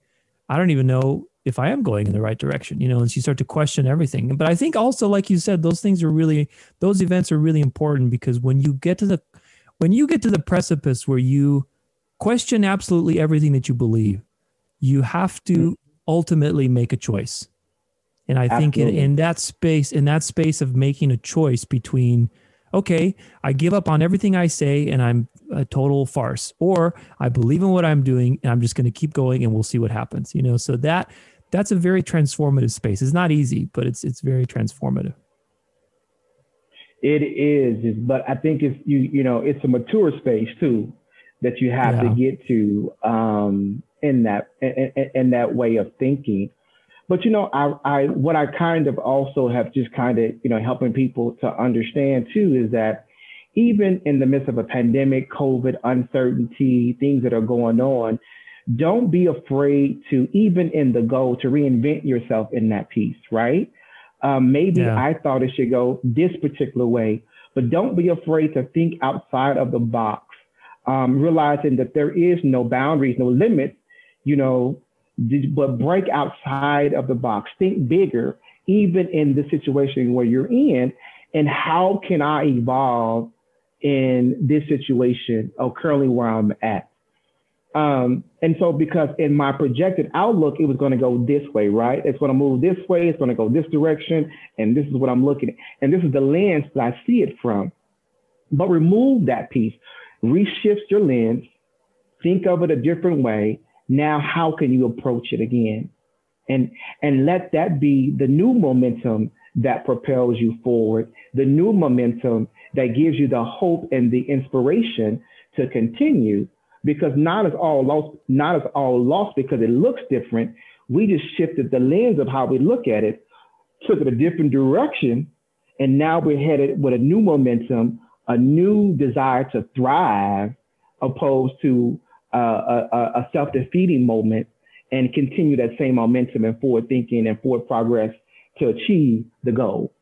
I don't even know if I am going in the right direction, you know, and you start to question everything. But I think also, like you said, those things are really, those events are really important because when you get to the, when you get to the precipice where you question absolutely everything that you believe, you have to mm-hmm. ultimately make a choice. And I think in, in that space, in that space of making a choice between, okay, I give up on everything I say and I'm a total farce, or I believe in what I'm doing and I'm just going to keep going and we'll see what happens, you know? So that, that's a very transformative space. It's not easy, but it's it's very transformative. It is, but I think it's you you know it's a mature space too that you have yeah. to get to um, in that in, in, that way of thinking. But you know, I, I what I kind of also have just kind of you know helping people to understand too is that even in the midst of a pandemic, COVID, uncertainty, things that are going on, don't be afraid to even in the goal to reinvent yourself in that piece, right? Um, maybe yeah. I thought it should go this particular way, but don't be afraid to think outside of the box, um, realizing that there is no boundaries, no limits, you know, but break outside of the box, think bigger, even in the situation where you're in, and how can I evolve in this situation or currently where I'm at? Um, and so because in my projected outlook, it was going to go this way, right? It's going to move this way. It's going to go this direction. And this is what I'm looking at. And this is the lens that I see it from. But remove that piece, reshift your lens, think of it a different way. Now, how can you approach it again? And, and let that be the new momentum that propels you forward, the new momentum that gives you the hope and the inspiration to continue because not as all lost, not as all lost because it looks different. We just shifted the lens of how we look at it, took it a different direction, and now we're headed with a new momentum, a new desire to thrive, opposed to uh, a, a self-defeating moment, and continue that same momentum and forward thinking and forward progress to achieve the goal.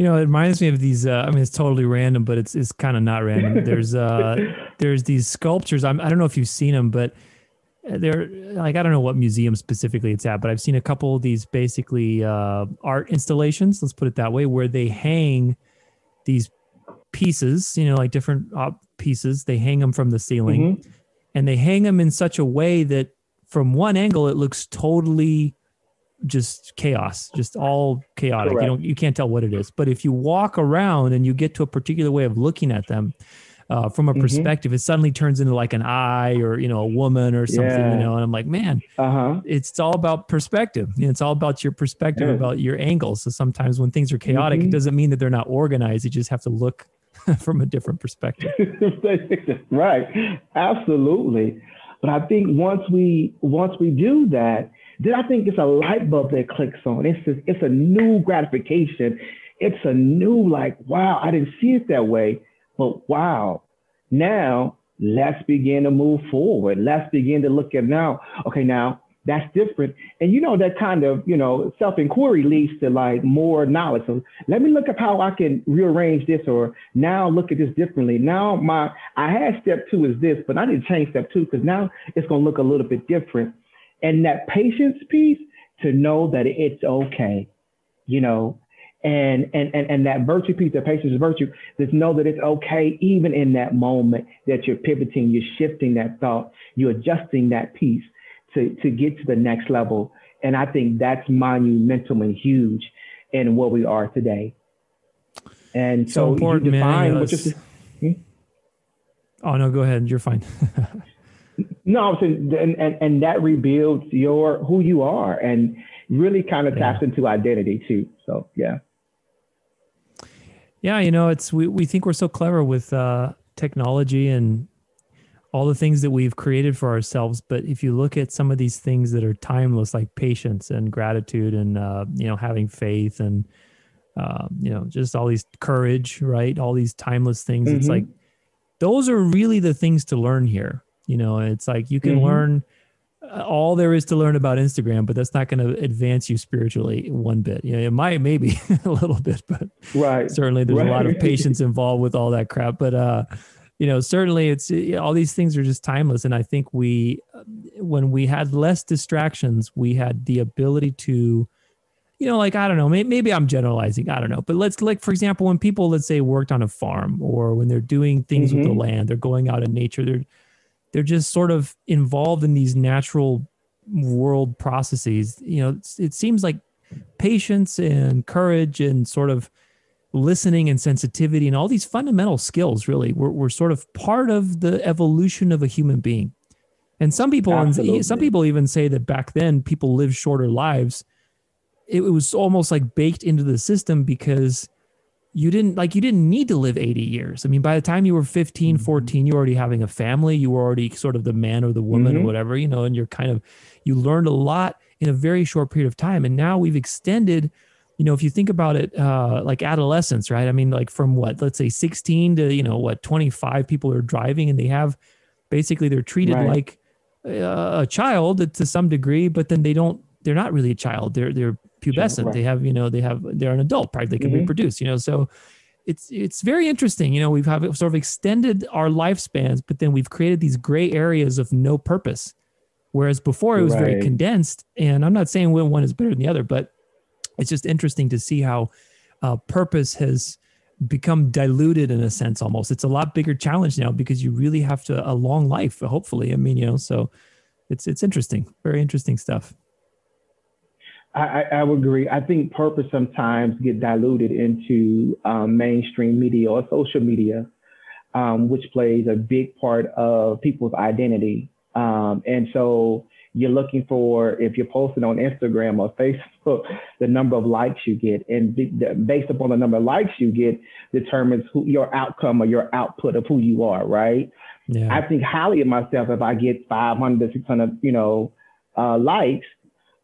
You know, it reminds me of these. Uh, I mean, it's totally random, but it's it's kind of not random. There's uh, there's these sculptures. I'm, I don't know if you've seen them, but they're like I don't know what museum specifically it's at, but I've seen a couple of these basically uh, art installations. Let's put it that way, where they hang these pieces. You know, like different uh, pieces. They hang them from the ceiling, mm-hmm. and they hang them in such a way that from one angle it looks totally just chaos, just all chaotic. Correct. You don't, you can't tell what it is. But if you walk around and you get to a particular way of looking at them, uh, from a mm-hmm. perspective, it suddenly turns into like an eye or you know a woman or something. Yeah. You know, and I'm like, man, uh-huh. it's all about perspective. You know, it's all about your perspective yeah. about your angles. So sometimes when things are chaotic, mm-hmm. it doesn't mean that they're not organized. You just have to look from a different perspective. right, absolutely. But I think once we once we do that, then I think it's a light bulb that clicks on. It's a, it's a new gratification. It's a new like, wow, I didn't see it that way, but wow. Now let's begin to move forward. Let's begin to look at now. Okay, now that's different. And you know, that kind of, you know, self-inquiry leads to like more knowledge. So let me look at how I can rearrange this or now look at this differently. Now my I had step two is this, but I to change step two because now it's gonna look a little bit different and that patience piece to know that it's okay, you know, and and and, and that virtue piece, that patience is virtue, just know that it's okay even in that moment that you're pivoting, you're shifting that thought, you're adjusting that piece to to get to the next level. And I think that's monumental and huge. in what we are today. And so, so important, you define man. what you hmm? Oh no, go ahead. You're fine. no, I'm saying, and, and and that rebuilds your who you are, and really kind of taps yeah. into identity too. So yeah. Yeah, you know, it's we, we think we're so clever with uh, technology and all the things that we've created for ourselves. But if you look at some of these things that are timeless, like patience and gratitude, and uh, you know, having faith, and uh, you know, just all these courage, right? All these timeless things. Mm-hmm. It's like those are really the things to learn here. You know, it's like you can mm-hmm. learn uh, all there is to learn about Instagram, but that's not going to advance you spiritually one bit. You know, it might maybe a little bit, but right. certainly there's right. a lot of patience involved with all that crap. But uh, you know, certainly it's all these things are just timeless. And I think we, uh, when we had less distractions, we had the ability to, you know, like I don't know, maybe, maybe I'm generalizing, I don't know, but let's like for example, when people let's say worked on a farm or when they're doing things mm-hmm. with the mm-hmm. land, they're going out in nature, they're they're just sort of involved in these natural world processes. You know, it seems like patience and courage and sort of listening and sensitivity and all these fundamental skills really were, were sort of part of the evolution of a human being. And some people, Absolutely. some people even say that back then people lived shorter lives. It, it was almost like baked into the system because you didn't like you didn't need to live 80 years. I mean, by the time you were 15, mm-hmm. 14, you were already having a family, you were already sort of the man or the woman mm-hmm. or whatever, you know, and you're kind of you learned a lot in a very short period of time. And now we've extended, you know, if you think about it, uh, like adolescence, right? I mean, like from what, let's say 16 to, you know, what, 25 people are driving and they have basically they're treated right. like a child to some degree, but then they don't, they're not really a child. They're, they're pubescent. Right. They have, you know, they have, they're an adult, probably they can mm-hmm. reproduce, you know, so it's, it's very interesting. You know, we've have sort of extended our lifespans, but then we've created these gray areas of no purpose. Whereas before it was right. very condensed. And I'm not saying when one is better than the other, but it's just interesting to see how uh, purpose has become diluted in a sense almost. It's a lot bigger challenge now because you really have to a long life, hopefully. I mean, you know, so it's it's interesting, very interesting stuff. I, I would agree. I think purpose sometimes get diluted into um, mainstream media or social media, um, which plays a big part of people's identity. Um, and so you're looking for, if you're posting on Instagram or Facebook, the number of likes you get. And based upon the number of likes you get determines who your outcome or your output of who you are, right? Yeah. I think highly of myself if I get 500, 600, you know, uh, likes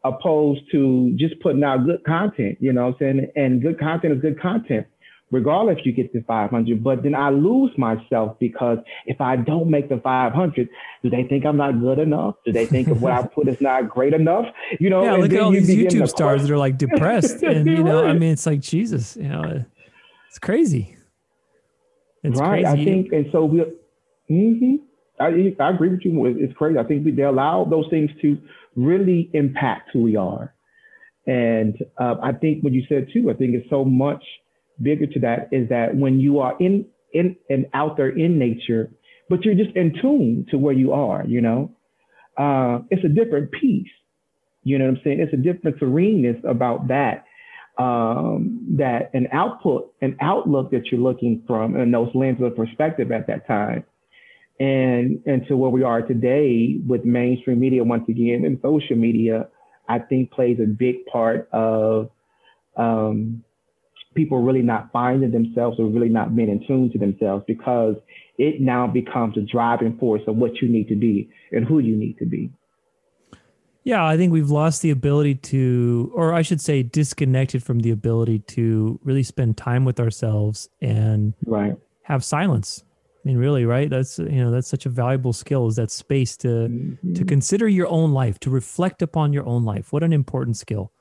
opposed to just putting out good content, you know what I'm saying? And good content is good content, regardless if you get to 500. But then I lose myself because if I don't make the 500, do they think I'm not good enough? Do they think of what I put is not great enough? You know, yeah, look at all these YouTube stars that are like depressed. and, you know, I mean, it's like, Jesus, you know, it's crazy. It's right. Crazy. I think, and so we, mm-hmm. I, I agree with you. It's crazy. I think they allow those things to really impact who we are. And uh, I think what you said too, I think it's so much bigger to that is that when you are in, in and out there in nature, but you're just in tune to where you are, you know, uh, it's a different piece. You know what I'm saying? It's a different sereneness about that. Um, that an output, an outlook that you're looking from, and those lenses of perspective at that time and and to where we are today with mainstream media once again and social media, I think plays a big part of um, people really not finding themselves or really not being in tune to themselves because it now becomes a driving force of what you need to be and who you need to be. Yeah, I think we've lost the ability to, or I should say, disconnected from the ability to really spend time with ourselves and right. have silence mean, really, right? That's you know that's such a valuable skill is that space to mm-hmm. to consider your own life, to reflect upon your own life. What an important skill,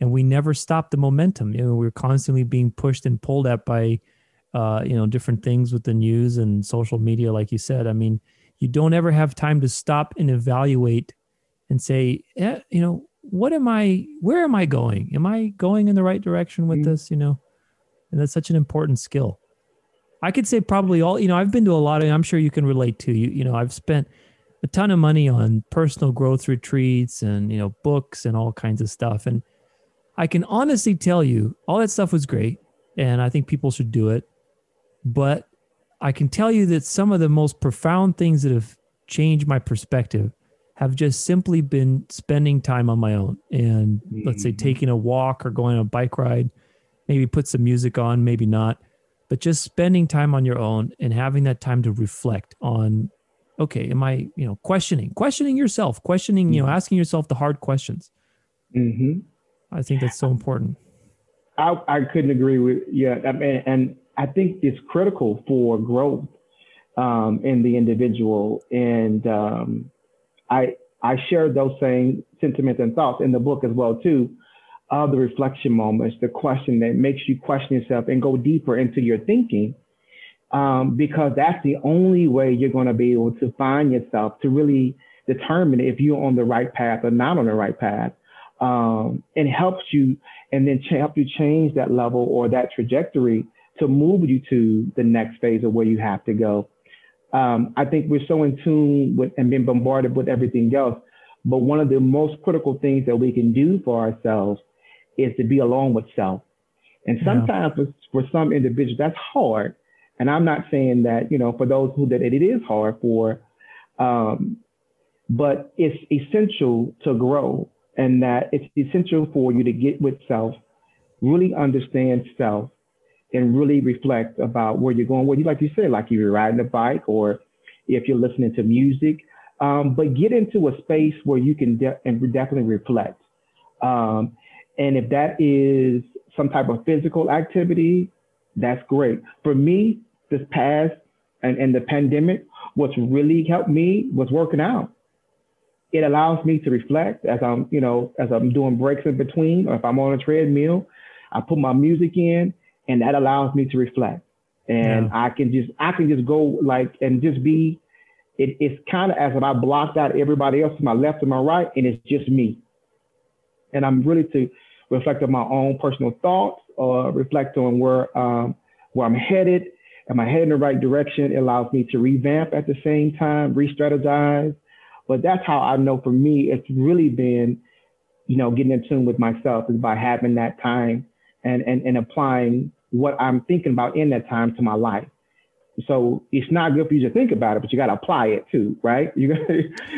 and we never stop the momentum. You know, we're constantly being pushed and pulled at by, uh, you know, different things with the news and social media, like you said. I mean, you don't ever have time to stop and evaluate and say, yeah, you know, what am I? Where am I going? Am I going in the right direction with mm-hmm. this? You know, and that's such an important skill. I could say probably all, you know, I've been to a lot of, I'm sure you can relate to you, you know, I've spent a ton of money on personal growth retreats and, you know, books and all kinds of stuff. And I can honestly tell you all that stuff was great and I think people should do it. But I can tell you that some of the most profound things that have changed my perspective have just simply been spending time on my own and mm-hmm. let's say mm-hmm. taking a walk or going on a bike ride, maybe put some music on, maybe not, but just spending time on your own and having that time to reflect on okay, am I, you know, questioning, questioning yourself, questioning, you know, mm-hmm. asking yourself the hard questions. Mm-hmm. I think that's so important. I, I couldn't agree with yeah. I mean, and I think it's critical for growth um, in the individual. And um, I I share those same sentiments and thoughts in the book as well too. Of the reflection moments, the question that makes you question yourself and go deeper into your thinking, um, because that's the only way you're going to be able to find yourself to really determine if you're on the right path or not on the right path um, and helps you and then ch- help you change that level or that trajectory to move you to the next phase of where you have to go. Um, I think we're so in tune with and being bombarded with everything else. But one of the most critical things that we can do for ourselves is to be alone with self. And sometimes yeah. for, for some individuals, that's hard. And I'm not saying that, you know, for those who that it is hard for, um, but it's essential to grow and that it's essential for you to get with self, really understand self, and really reflect about where you're going. What you like you said, like you're riding a bike or if you're listening to music, um, but get into a space where you can de- and definitely reflect. Um, and if that is some type of physical activity, that's great. For me, this past and, and the pandemic, what's really helped me was working out it allows me to reflect as I'm, you know, as I'm doing breaks in between, or if I'm on a treadmill, I put my music in, and that allows me to reflect. And yeah. I can just, I can just go like and just be. It, it's kind of as if I blocked out everybody else to my left and my right, and it's just me. And I'm really to reflect on my own personal thoughts, or reflect on where um, where I'm headed. Am I heading in the right direction? It allows me to revamp at the same time, re-strategize, but that's how I know for me, it's really been, you know, getting in tune with myself is by having that time and, and, and applying what I'm thinking about in that time to my life. So it's not good for you to think about it, but you got to apply it too, right? You got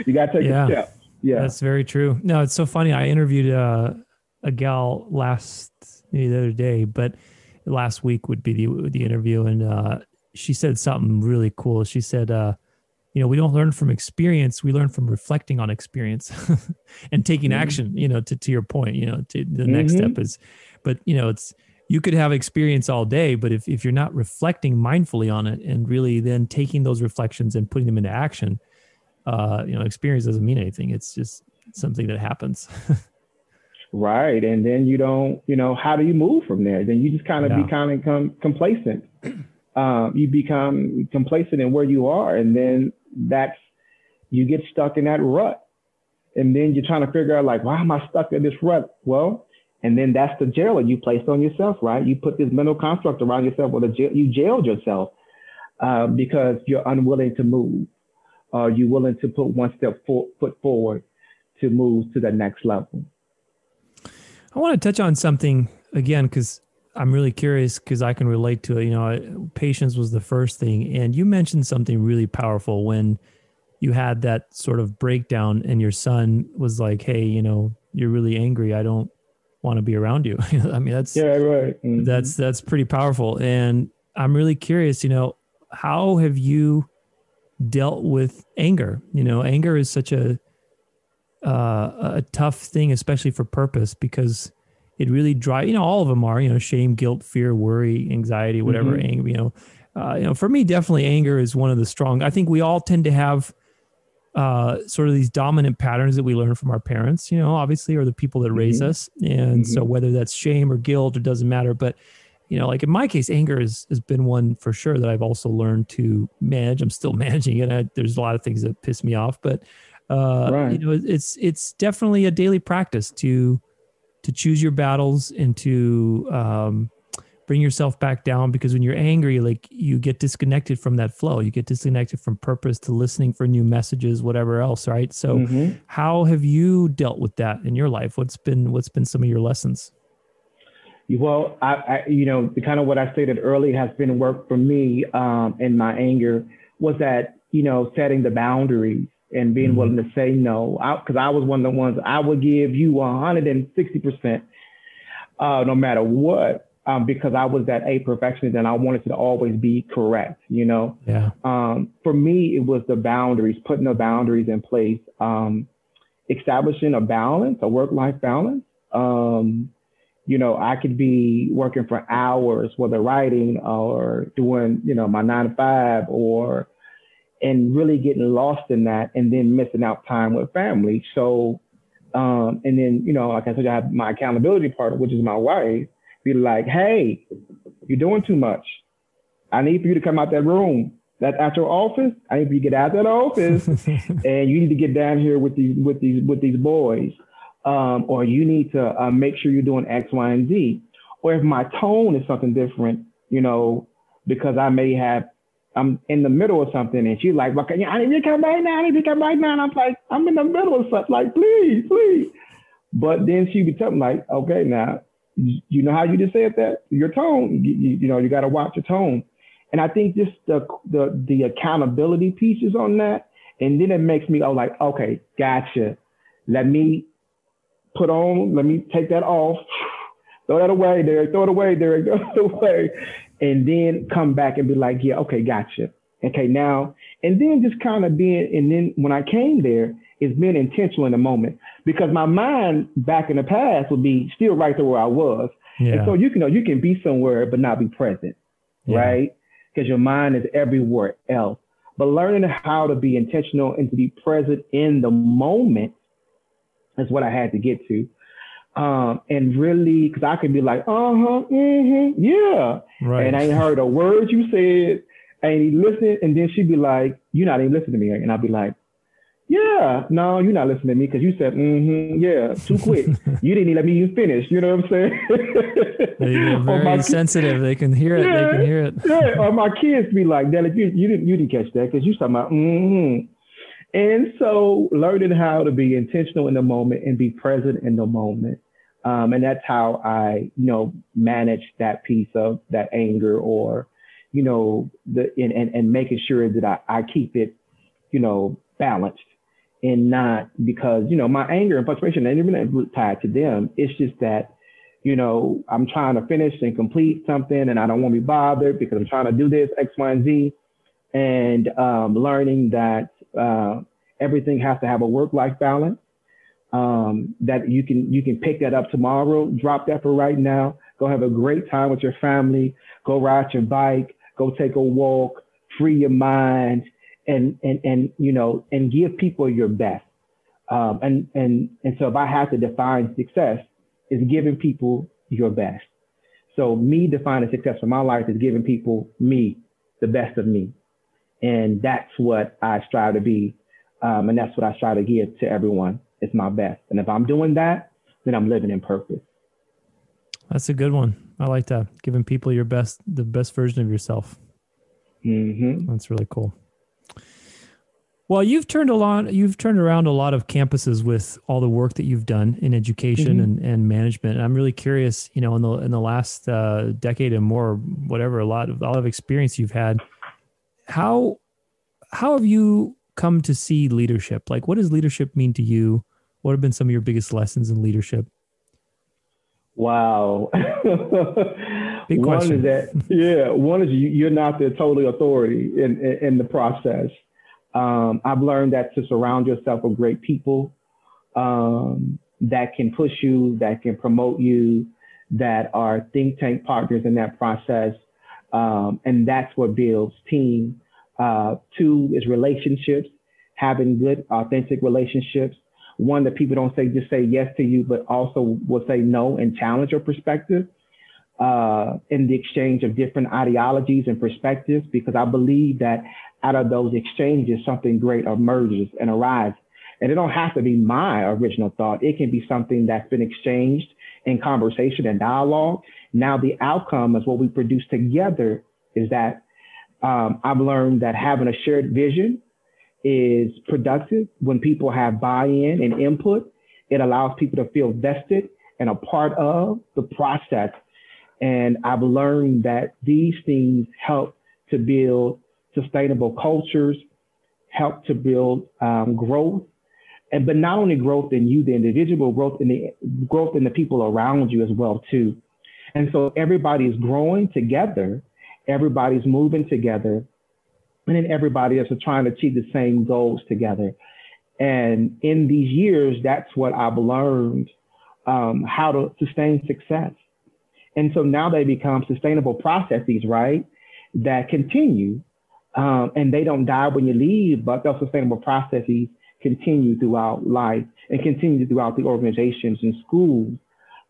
you got to take yeah, a step. Yeah, that's very true. No, it's so funny. I interviewed uh, a gal last the other day, but last week would be the the interview, and uh, she said something really cool. She said, uh, you know we don't learn from experience we learn from reflecting on experience and taking mm-hmm. action you know to, to your point you know to, the mm-hmm. next step mm-hmm. is but you know it's you could have experience all day but if, if you're not reflecting mindfully on it and really then taking those reflections and putting them into action uh you know experience doesn't mean anything it's just something that happens right and then you don't you know how do you move from there then you just kind of yeah. become com- complacent um, you become complacent in where you are and then that's you get stuck in that rut. And then you're trying to figure out like, why am I stuck in this rut? Well, and then that's the jail that you placed on yourself, right? You put this mental construct around yourself, or the jail, you jailed yourself uh, because you're unwilling to move. Are you willing to put one step for, foot forward to move to the next level? I want to touch on something again because I'm really curious because I can relate to it. You know, patience was the first thing, and you mentioned something really powerful when you had that sort of breakdown, and your son was like, "Hey, you know, you're really angry. I don't want to be around you." I mean, that's yeah, right. Mm-hmm. That's that's pretty powerful, and I'm really curious. You know, how have you dealt with anger? You know, anger is such a uh, a tough thing, especially for purpose, because it really drives, you know, all of them are, you know, shame, guilt, fear, worry, anxiety, whatever, mm-hmm. anger, you know, uh, you know, for me, definitely anger is one of the strong, I think we all tend to have uh, sort of these dominant patterns that we learn from our parents, you know, obviously, or the people that raise mm-hmm. us. And mm-hmm. so whether that's shame or guilt, it doesn't matter. But, you know, like in my case, anger has, has been one for sure that I've also learned to manage. I'm still managing it. I, there's a lot of things that piss me off, but, uh, right. you know, it's, it's definitely a daily practice to, to choose your battles and to um, bring yourself back down because when you're angry like you get disconnected from that flow. You get disconnected from purpose to listening for new messages whatever else right? So mm-hmm. how have you dealt with that in your life? What's been what's been some of your lessons? Well, I, I, you know, the kind of what I stated early has been work for me um, in my anger was that, you know, setting the boundaries and being mm-hmm. willing to say no. Because I, I, was one of the ones I would give you 160%, uh, no matter what, um, because I was that A perfectionist and I wanted to always be correct, you know? Yeah. Um, for me, it was the boundaries, putting the boundaries in place, um, establishing a balance, a work life balance. Um, you know, I could be working for hours, whether writing or doing, you know, my nine to five or, and really getting lost in that and then missing out time with family. So, um, and then, you know, like I said, I have my accountability partner, which is my wife, be like, hey, you're doing too much. I need for you to come out that room. That's at your office. I need for you to get out that office and you need to get down here with these, with these, with these boys um, or you need to uh, make sure you're doing X, Y, and Z. Or if my tone is something different, you know, because I may have, I'm in the middle of something and she's like, well, I need to come right now. I need to come right now. And I'm like, I'm in the middle of something. Like, please, please. But then she would tell me like, okay, now, you know how you just said that? Your tone, you, you know, you got to watch your tone. And I think just the, the, the accountability pieces on that. And then it makes me, oh, like, okay, gotcha. Let me put on, let me take that off, throw that away, Derrick, throw it away, Derrick, throw it away. And then come back and be like, yeah, okay, gotcha. Okay, now, and then just kind of being, and then when I came there, it's being intentional in the moment because my mind back in the past would be still right there where I was. Yeah. And so you can, know you can be somewhere but not be present, yeah. right? Because your mind is everywhere else. But learning how to be intentional and to be present in the moment is what I had to get to. Um, and really, because I could be like, uh huh, mm-hmm, yeah. Right. And I ain't heard a word you said. I ain't listening. And then she'd be like, You're not even listening to me. And I'd be like, Yeah, no, you're not listening to me because you said, mm-hmm, yeah, too quick. you didn't even let me even finish. You know what I'm saying? they get very sensitive. They can hear it. Yeah, they can hear it. yeah. Or my kids be like, Daddy, you, you didn't you didn't catch that because you talking about mm-hmm. And so learning how to be intentional in the moment and be present in the moment. Um, and that's how I, you know, manage that piece of that anger or, you know, the, and, and, and making sure that I, I keep it, you know, balanced and not because, you know, my anger and frustration ain't even tied to them. It's just that, you know, I'm trying to finish and complete something and I don't want to be bothered because I'm trying to do this X, Y, and Z. And um, learning that uh, everything has to have a work-life balance. Um, that you can you can pick that up tomorrow. Drop that for right now. Go have a great time with your family. Go ride your bike. Go take a walk. Free your mind, and and and you know, and give people your best. Um, and and and so if I have to define success, is giving people your best. So me defining success for my life is giving people me, the best of me. And that's what I strive to be. Um, and that's what I strive to give to everyone. It's my best. And if I'm doing that, then I'm living in purpose. That's a good one. I like that. Giving people your best, the best version of yourself. Mm-hmm. That's really cool. Well, you've turned a lot. You've turned around a lot of campuses with all the work that you've done in education mm-hmm. and, and management. And I'm really curious. You know, in the in the last uh, decade and more, whatever, a lot of a lot of experience you've had how how have you come to see leadership? Like, what does leadership mean to you? What have been some of your biggest lessons in leadership? Wow. Big one question. is that, yeah, one is you're not the total authority in, in, in the process. Um, I've learned that to surround yourself with great people um, that can push you, that can promote you, that are think tank partners in that process, um, and that's what builds team. Uh, two is relationships, having good, authentic relationships. One that people don't say just say yes to you, but also will say no and challenge your perspective uh, in the exchange of different ideologies and perspectives, because I believe that out of those exchanges, something great emerges and arises. And it don't have to be my original thought. It can be something that's been exchanged in conversation and dialogue now the outcome is what we produce together is that um, I've learned that having a shared vision is productive when people have buy-in and input. It allows people to feel vested and a part of the process And I've learned that these things help to build sustainable cultures, help to build um, growth, and but not only growth in you, the individual, growth in the growth in the people around you as well too. And so everybody's growing together, everybody's moving together, and then everybody is trying to achieve the same goals together. And in these years, that's what I've learned um, how to sustain success. And so now they become sustainable processes, right? That continue um, and they don't die when you leave, but those sustainable processes continue throughout life and continue throughout the organizations and schools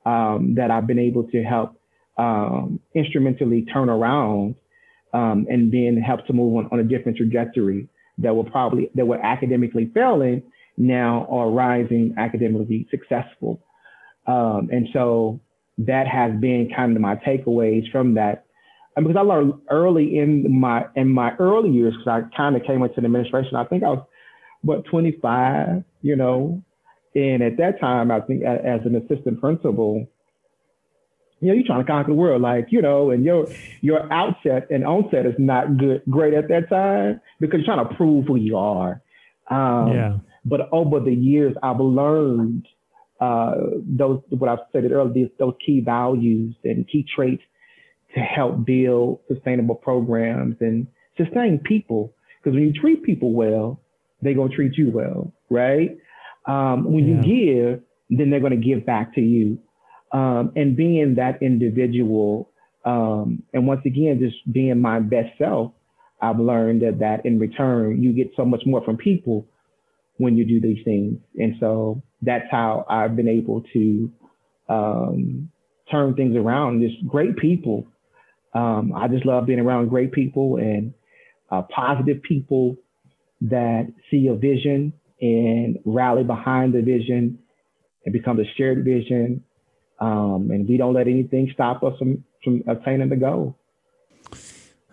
um, that I've been able to help um, instrumentally turn around um, and then help to move on, on a different trajectory that were probably that were academically failing now are rising academically successful. Um, and so that has been kind of my takeaways from that. And because I learned early in my in my early years, because I kind of came into the administration, I think I was what 25, you know, and at that time, I think as an assistant principal, you know, you're trying to conquer the world, like you know, and your your outset and onset is not good, great at that time because you're trying to prove who you are. Um, yeah. But over the years, I've learned uh, those what I've said earlier, these, those key values and key traits to help build sustainable programs and sustain people. Because when you treat people well, they're gonna treat you well, right? Um, when yeah. you give, then they're gonna give back to you. Um, and being that individual, um, and once again, just being my best self, I've learned that, that in return, you get so much more from people when you do these things. And so that's how I've been able to um, turn things around. Just great people. Um, I just love being around great people and uh, positive people that see a vision and rally behind the vision and become a shared vision. Um, and we don't let anything stop us from, from attaining the goal.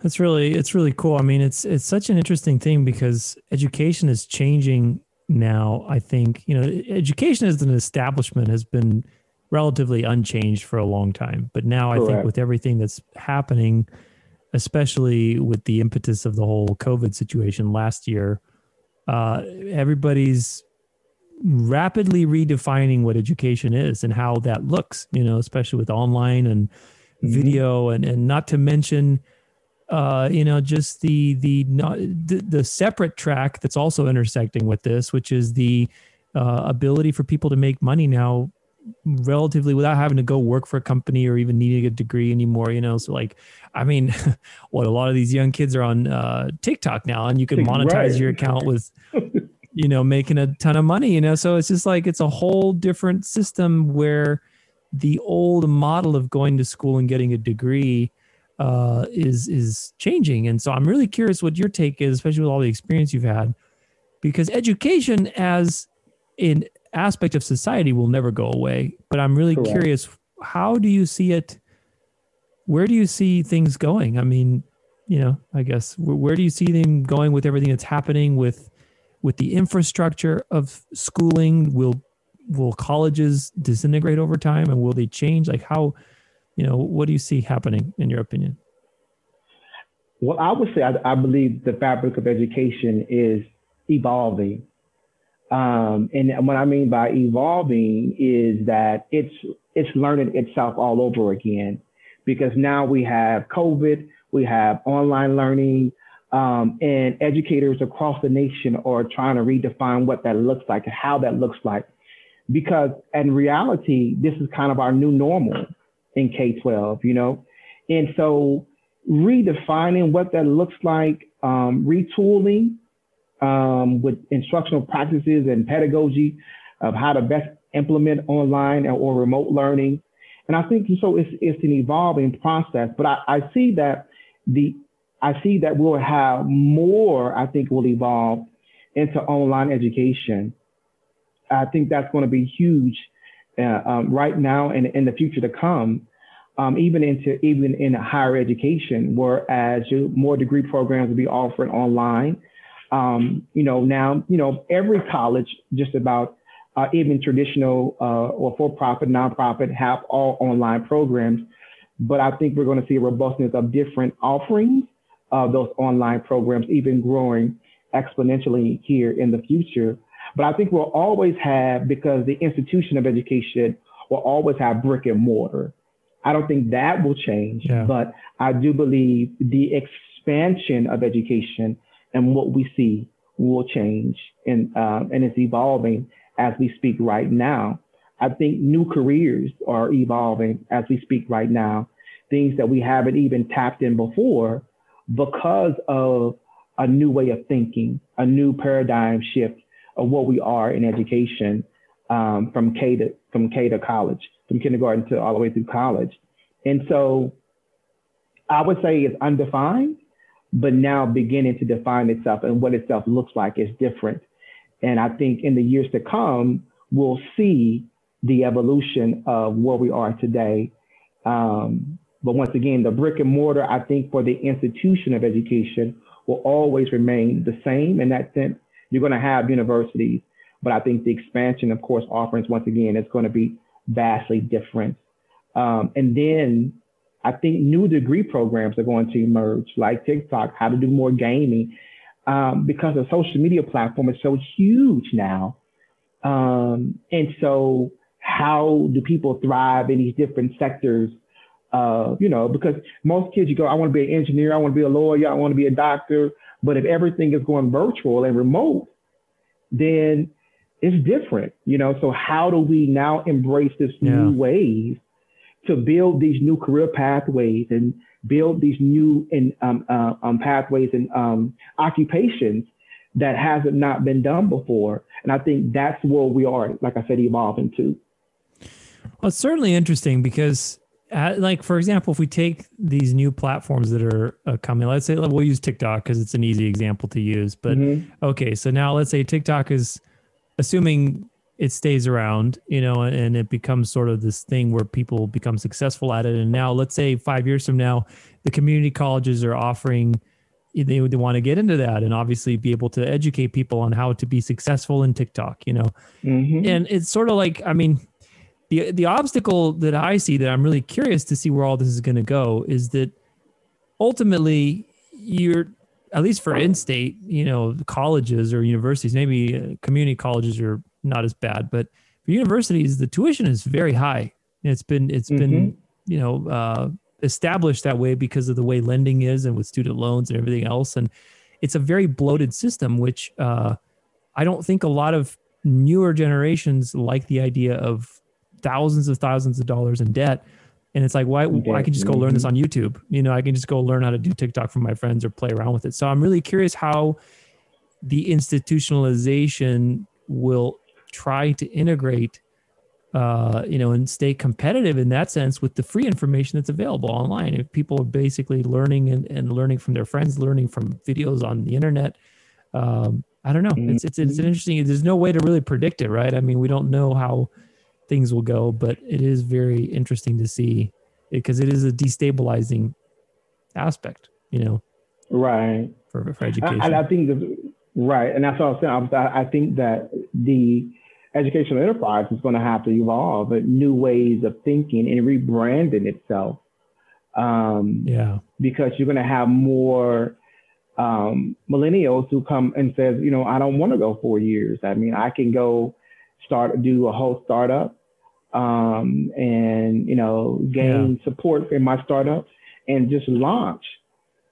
That's really it's really cool. I mean, it's it's such an interesting thing because education is changing now. I think you know education as an establishment has been relatively unchanged for a long time, but now Correct. I think with everything that's happening, especially with the impetus of the whole COVID situation last year, uh, everybody's rapidly redefining what education is and how that looks. You know, especially with online and mm-hmm. video, and and not to mention uh, you know, just the the, not, the the separate track that's also intersecting with this, which is the uh, ability for people to make money now relatively without having to go work for a company or even needing a degree anymore you know so like i mean what a lot of these young kids are on uh, tiktok now and you can monetize right. your account with you know making a ton of money you know so it's just like it's a whole different system where the old model of going to school and getting a degree uh, is is changing. And so I'm really curious what your take is, especially with all the experience you've had, because education as an aspect of society will never go away. But I'm really Correct. curious, how do you see it? Where do you see things going? I mean, you know, I guess where, where do you see them going with everything that's happening with with the infrastructure of schooling? Will will colleges disintegrate over time, and will they change? Like how? you know, what do you see happening in your opinion? Well, I would say I, I believe the fabric of education is evolving. Um, and what I mean by evolving is that it's it's learning itself all over again, because now we have COVID, we have online learning, um, and educators across the nation are trying to redefine what that looks like and how that looks like, because in reality, this is kind of our new normal in K 12, you know? And so redefining what that looks like, um, retooling um, with instructional practices and pedagogy of how to best implement online or, remote learning. And I think so it's, it's an evolving process, but I, I see that the I see that we'll have more, I think will evolve into online education. I think that's going to be huge uh, um, right now and in the future to come, um, even into even in higher education, whereas more degree programs will be offered online. Um, you know, now you know every college, just about uh, even traditional uh, or for-profit, nonprofit, have all online programs but I think we're going to see a robustness of different offerings of those online programs, even growing exponentially here in the future. But I think we'll always have, because the institution of education will always have brick and mortar. I don't think that will change, yeah. but I do believe the expansion of education and what we see will change and, um, and it's evolving as we speak right now. I think new careers are evolving as we speak right now, things that we haven't even tapped in before because of a new way of thinking, a new paradigm shift of what we are in education um, from K to from K to college, from kindergarten to all the way through college. And so I would say it's undefined, but now beginning to define itself and what itself looks like is different. And I think in the years to come, we'll see the evolution of where we are today. Um, but once again, the brick and mortar, I think for the institution of education will always remain the same in that sense. You're going to have universities, but I think the expansion of course offerings, once again, is going to be vastly different. Um, and then I think new degree programs are going to emerge, like TikTok, how to do more gaming, um, because the social media platform is so huge now. Um, and so, how do people thrive in these different sectors? Uh, you know, because most kids, you go, I want to be an engineer, I want to be a lawyer, I want to be a doctor. But if everything is going virtual and remote, then it's different, you know. So how do we now embrace this yeah. new ways to build these new career pathways and build these new in, um, uh, um, pathways and um, occupations that hasn't not been done before? And I think that's where we are, like I said, evolving to. Well, it's certainly interesting because uh, like for example, if we take these new platforms that are uh, coming, let's say we'll use TikTok because it's an easy example to use. But mm-hmm. okay, so now let's say TikTok is assuming it stays around, you know, and it becomes sort of this thing where people become successful at it. And now, let's say five years from now, the community colleges are offering, they, they want to get into that and obviously be able to educate people on how to be successful in TikTok, you know. Mm-hmm. And it's sort of like, I mean, the the obstacle that I see that I'm really curious to see where all this is going to go is that ultimately you're at least for in-state, you know, colleges or universities, maybe uh, community colleges are not as bad, but for universities, the tuition is very high. It's been it's mm-hmm. been you know uh, established that way because of the way lending is and with student loans and everything else, and it's a very bloated system, which uh, I don't think a lot of newer generations like the idea of thousands of thousands of dollars in debt. And it's like, why I can just go learn this on YouTube. You know, I can just go learn how to do TikTok from my friends or play around with it. So I'm really curious how the institutionalization will try to integrate uh, you know, and stay competitive in that sense with the free information that's available online. If people are basically learning and, and learning from their friends, learning from videos on the internet, um, I don't know. It's, it's it's mm-hmm. interesting. There's no way to really predict it, right? I mean, we don't know how things will go, but it is very interesting to see because it is a destabilizing aspect, you know. Right. For, for education. And I, I, think right, and that's what I'm saying. I, I think that the educational enterprise is going to have to evolve new ways of thinking and rebranding itself. Um, yeah. Because you're going to have more um, millennials who come and says, you know, I don't want to go four years. I mean, I can go start do a whole startup um, and you know gain yeah. support in my startup and just launch.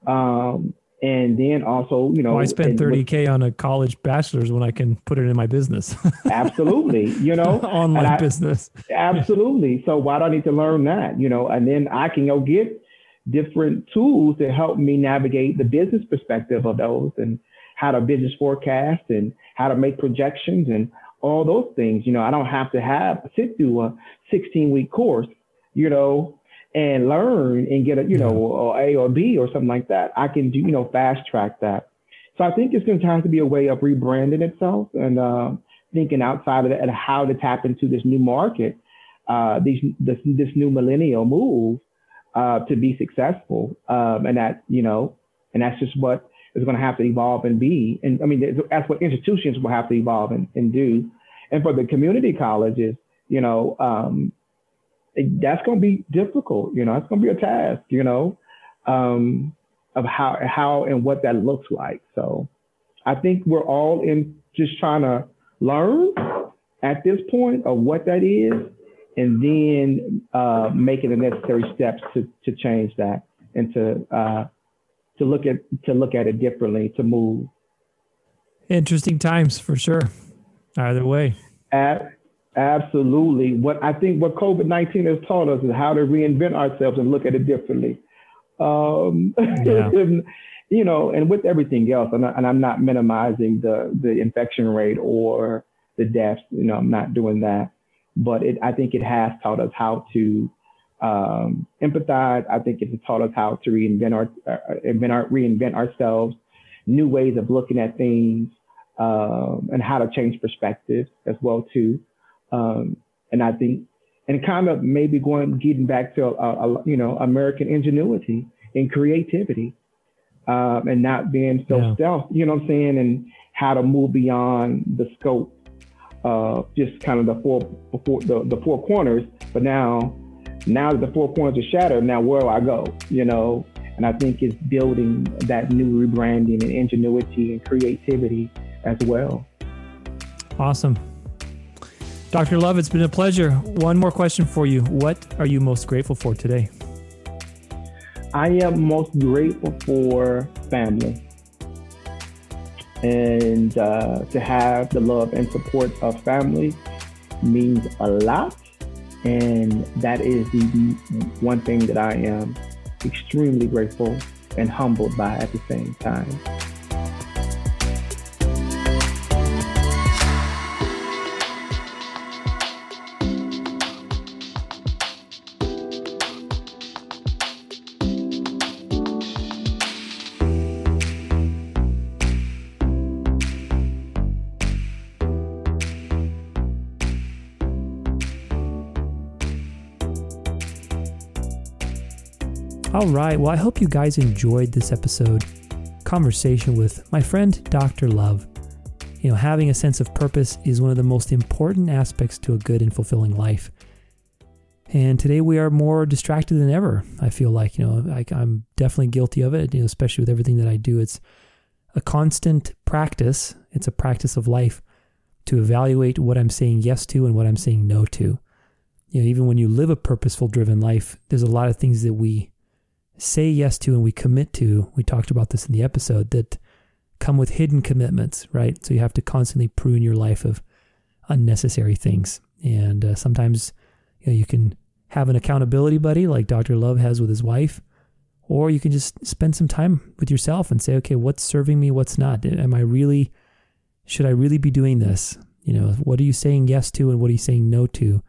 Um, and then also, you know, I spend 30k on a college bachelor's when I can put it in my business? absolutely, you know, online I, business. absolutely. So why do I need to learn that? You know, and then I can go get different tools to help me navigate the business perspective of those and how to business forecast and how to make projections and all those things. You know, I don't have to have sit through a 16 week course, you know, and learn and get a, you know, a or B or something like that. I can do, you know, fast track that. So I think it's going to have to be a way of rebranding itself and uh, thinking outside of that and how to tap into this new market, uh, these, this, this new millennial move uh, to be successful. Um, and that, you know, and that's just what is going to have to evolve and be. And I mean, that's what institutions will have to evolve and, and do. And for the community colleges, you know, um, that's going to be difficult. You know, it's going to be a task. You know, um, of how how and what that looks like. So, I think we're all in just trying to learn at this point of what that is, and then uh, making the necessary steps to to change that and to uh, to look at to look at it differently to move. Interesting times for sure. Either way. At, absolutely. What I think what COVID nineteen has taught us is how to reinvent ourselves and look at it differently. Um, yeah. you know, and with everything else, and, I, and I'm not minimizing the the infection rate or the deaths. You know, I'm not doing that, but it, I think it has taught us how to um, empathize. I think it's taught us how to reinvent our, uh, invent our reinvent ourselves, new ways of looking at things, um, and how to change perspective as well too. Um, and I think, and kind of maybe going getting back to a, a, you know American ingenuity and creativity, um, and not being so yeah. stealth. You know what I'm saying? And how to move beyond the scope of just kind of the four, four the, the four corners. But now, now that the four corners are shattered, now where do I go? You know, and I think it's building that new rebranding and ingenuity and creativity as well. Awesome. Dr. Love, it's been a pleasure. One more question for you. What are you most grateful for today? I am most grateful for family and uh, to have the love and support of family means a lot. And that is the one thing that I am extremely grateful and humbled by at the same time. All right. Well, I hope you guys enjoyed this episode conversation with my friend Dr. Love. You know, having a sense of purpose is one of the most important aspects to a good and fulfilling life. And today we are more distracted than ever. I feel like, you know, I, am definitely guilty of it, you know, especially with everything that I do. It's a constant practice, it's a practice of life to evaluate what I'm saying yes to and what I'm saying no to. You know, even when you live a purposeful driven life, there's a lot of things that we say yes to and we commit to, we talked about this in the episode, that come with hidden commitments, right? So you have to constantly prune your life of unnecessary things. And uh, sometimes you, know, you can have an accountability buddy like Dr. Love has with his wife, or you can just spend some time with yourself and say, okay, what's serving me? What's not? Am I really, should I really be doing this? You know, what are you saying yes to and what are you saying no to?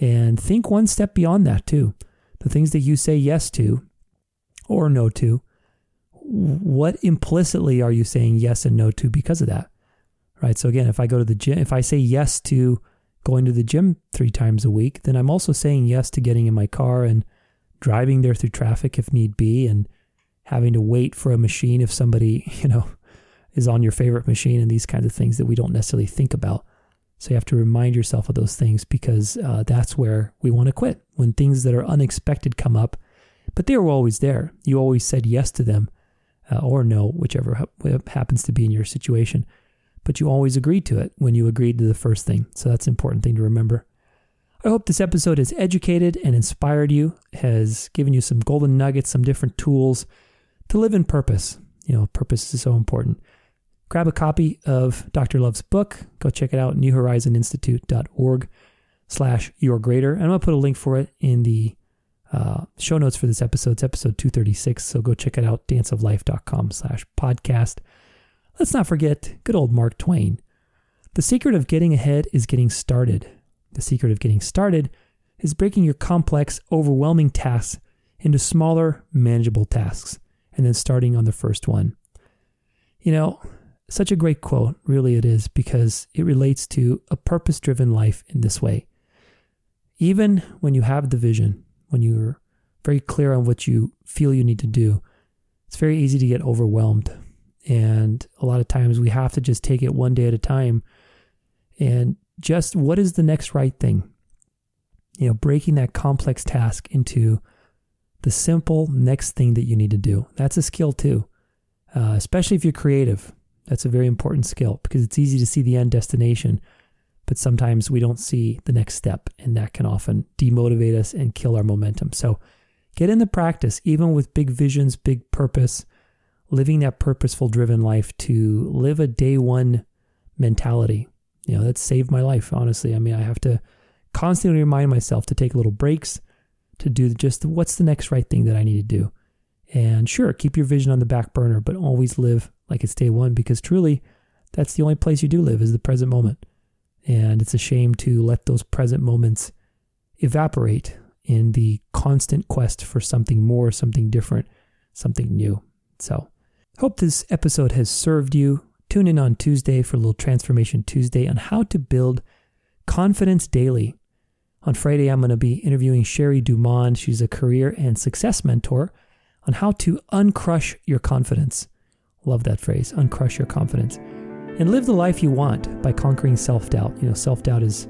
And think one step beyond that too. The things that you say yes to, or no to, what implicitly are you saying yes and no to because of that? Right. So again, if I go to the gym, if I say yes to going to the gym three times a week, then I'm also saying yes to getting in my car and driving there through traffic if need be and having to wait for a machine if somebody, you know, is on your favorite machine and these kinds of things that we don't necessarily think about. So you have to remind yourself of those things because uh, that's where we want to quit. When things that are unexpected come up, but they were always there. You always said yes to them uh, or no, whichever ha- happens to be in your situation. But you always agreed to it when you agreed to the first thing. So that's an important thing to remember. I hope this episode has educated and inspired you, has given you some golden nuggets, some different tools to live in purpose. You know, purpose is so important. Grab a copy of Dr. Love's book. Go check it out, newhorizoninstitute.org slash your greater. And I'm going to put a link for it in the uh, show notes for this episode. It's episode 236. So go check it out, danceoflife.com slash podcast. Let's not forget good old Mark Twain. The secret of getting ahead is getting started. The secret of getting started is breaking your complex, overwhelming tasks into smaller, manageable tasks, and then starting on the first one. You know, such a great quote, really it is, because it relates to a purpose driven life in this way. Even when you have the vision, when you're very clear on what you feel you need to do, it's very easy to get overwhelmed. And a lot of times we have to just take it one day at a time and just what is the next right thing? You know, breaking that complex task into the simple next thing that you need to do. That's a skill too, uh, especially if you're creative. That's a very important skill because it's easy to see the end destination, but sometimes we don't see the next step, and that can often demotivate us and kill our momentum. So get in the practice, even with big visions, big purpose, living that purposeful driven life to live a day one mentality. You know, that saved my life, honestly. I mean, I have to constantly remind myself to take little breaks, to do just what's the next right thing that I need to do. And sure, keep your vision on the back burner, but always live like it's day one because truly that's the only place you do live is the present moment. And it's a shame to let those present moments evaporate in the constant quest for something more, something different, something new. So, hope this episode has served you. Tune in on Tuesday for a little Transformation Tuesday on how to build confidence daily. On Friday, I'm going to be interviewing Sherry Dumond. She's a career and success mentor on how to uncrush your confidence. Love that phrase, uncrush your confidence. And live the life you want by conquering self doubt. You know, self doubt has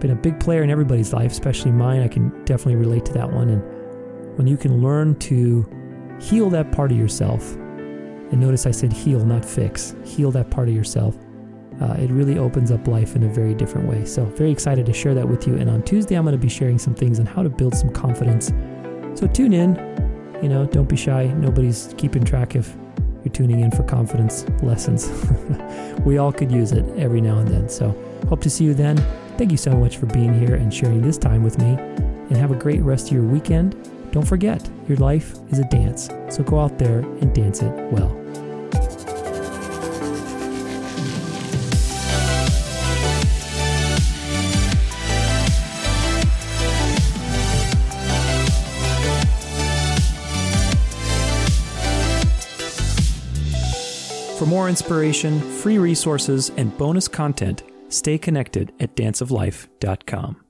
been a big player in everybody's life, especially mine. I can definitely relate to that one. And when you can learn to heal that part of yourself, and notice I said heal, not fix, heal that part of yourself, uh, it really opens up life in a very different way. So, very excited to share that with you. And on Tuesday, I'm going to be sharing some things on how to build some confidence. So, tune in. You know, don't be shy. Nobody's keeping track if you're tuning in for confidence lessons. we all could use it every now and then. So, hope to see you then. Thank you so much for being here and sharing this time with me. And have a great rest of your weekend. Don't forget, your life is a dance. So go out there and dance it well. For more inspiration, free resources, and bonus content, stay connected at danceoflife.com.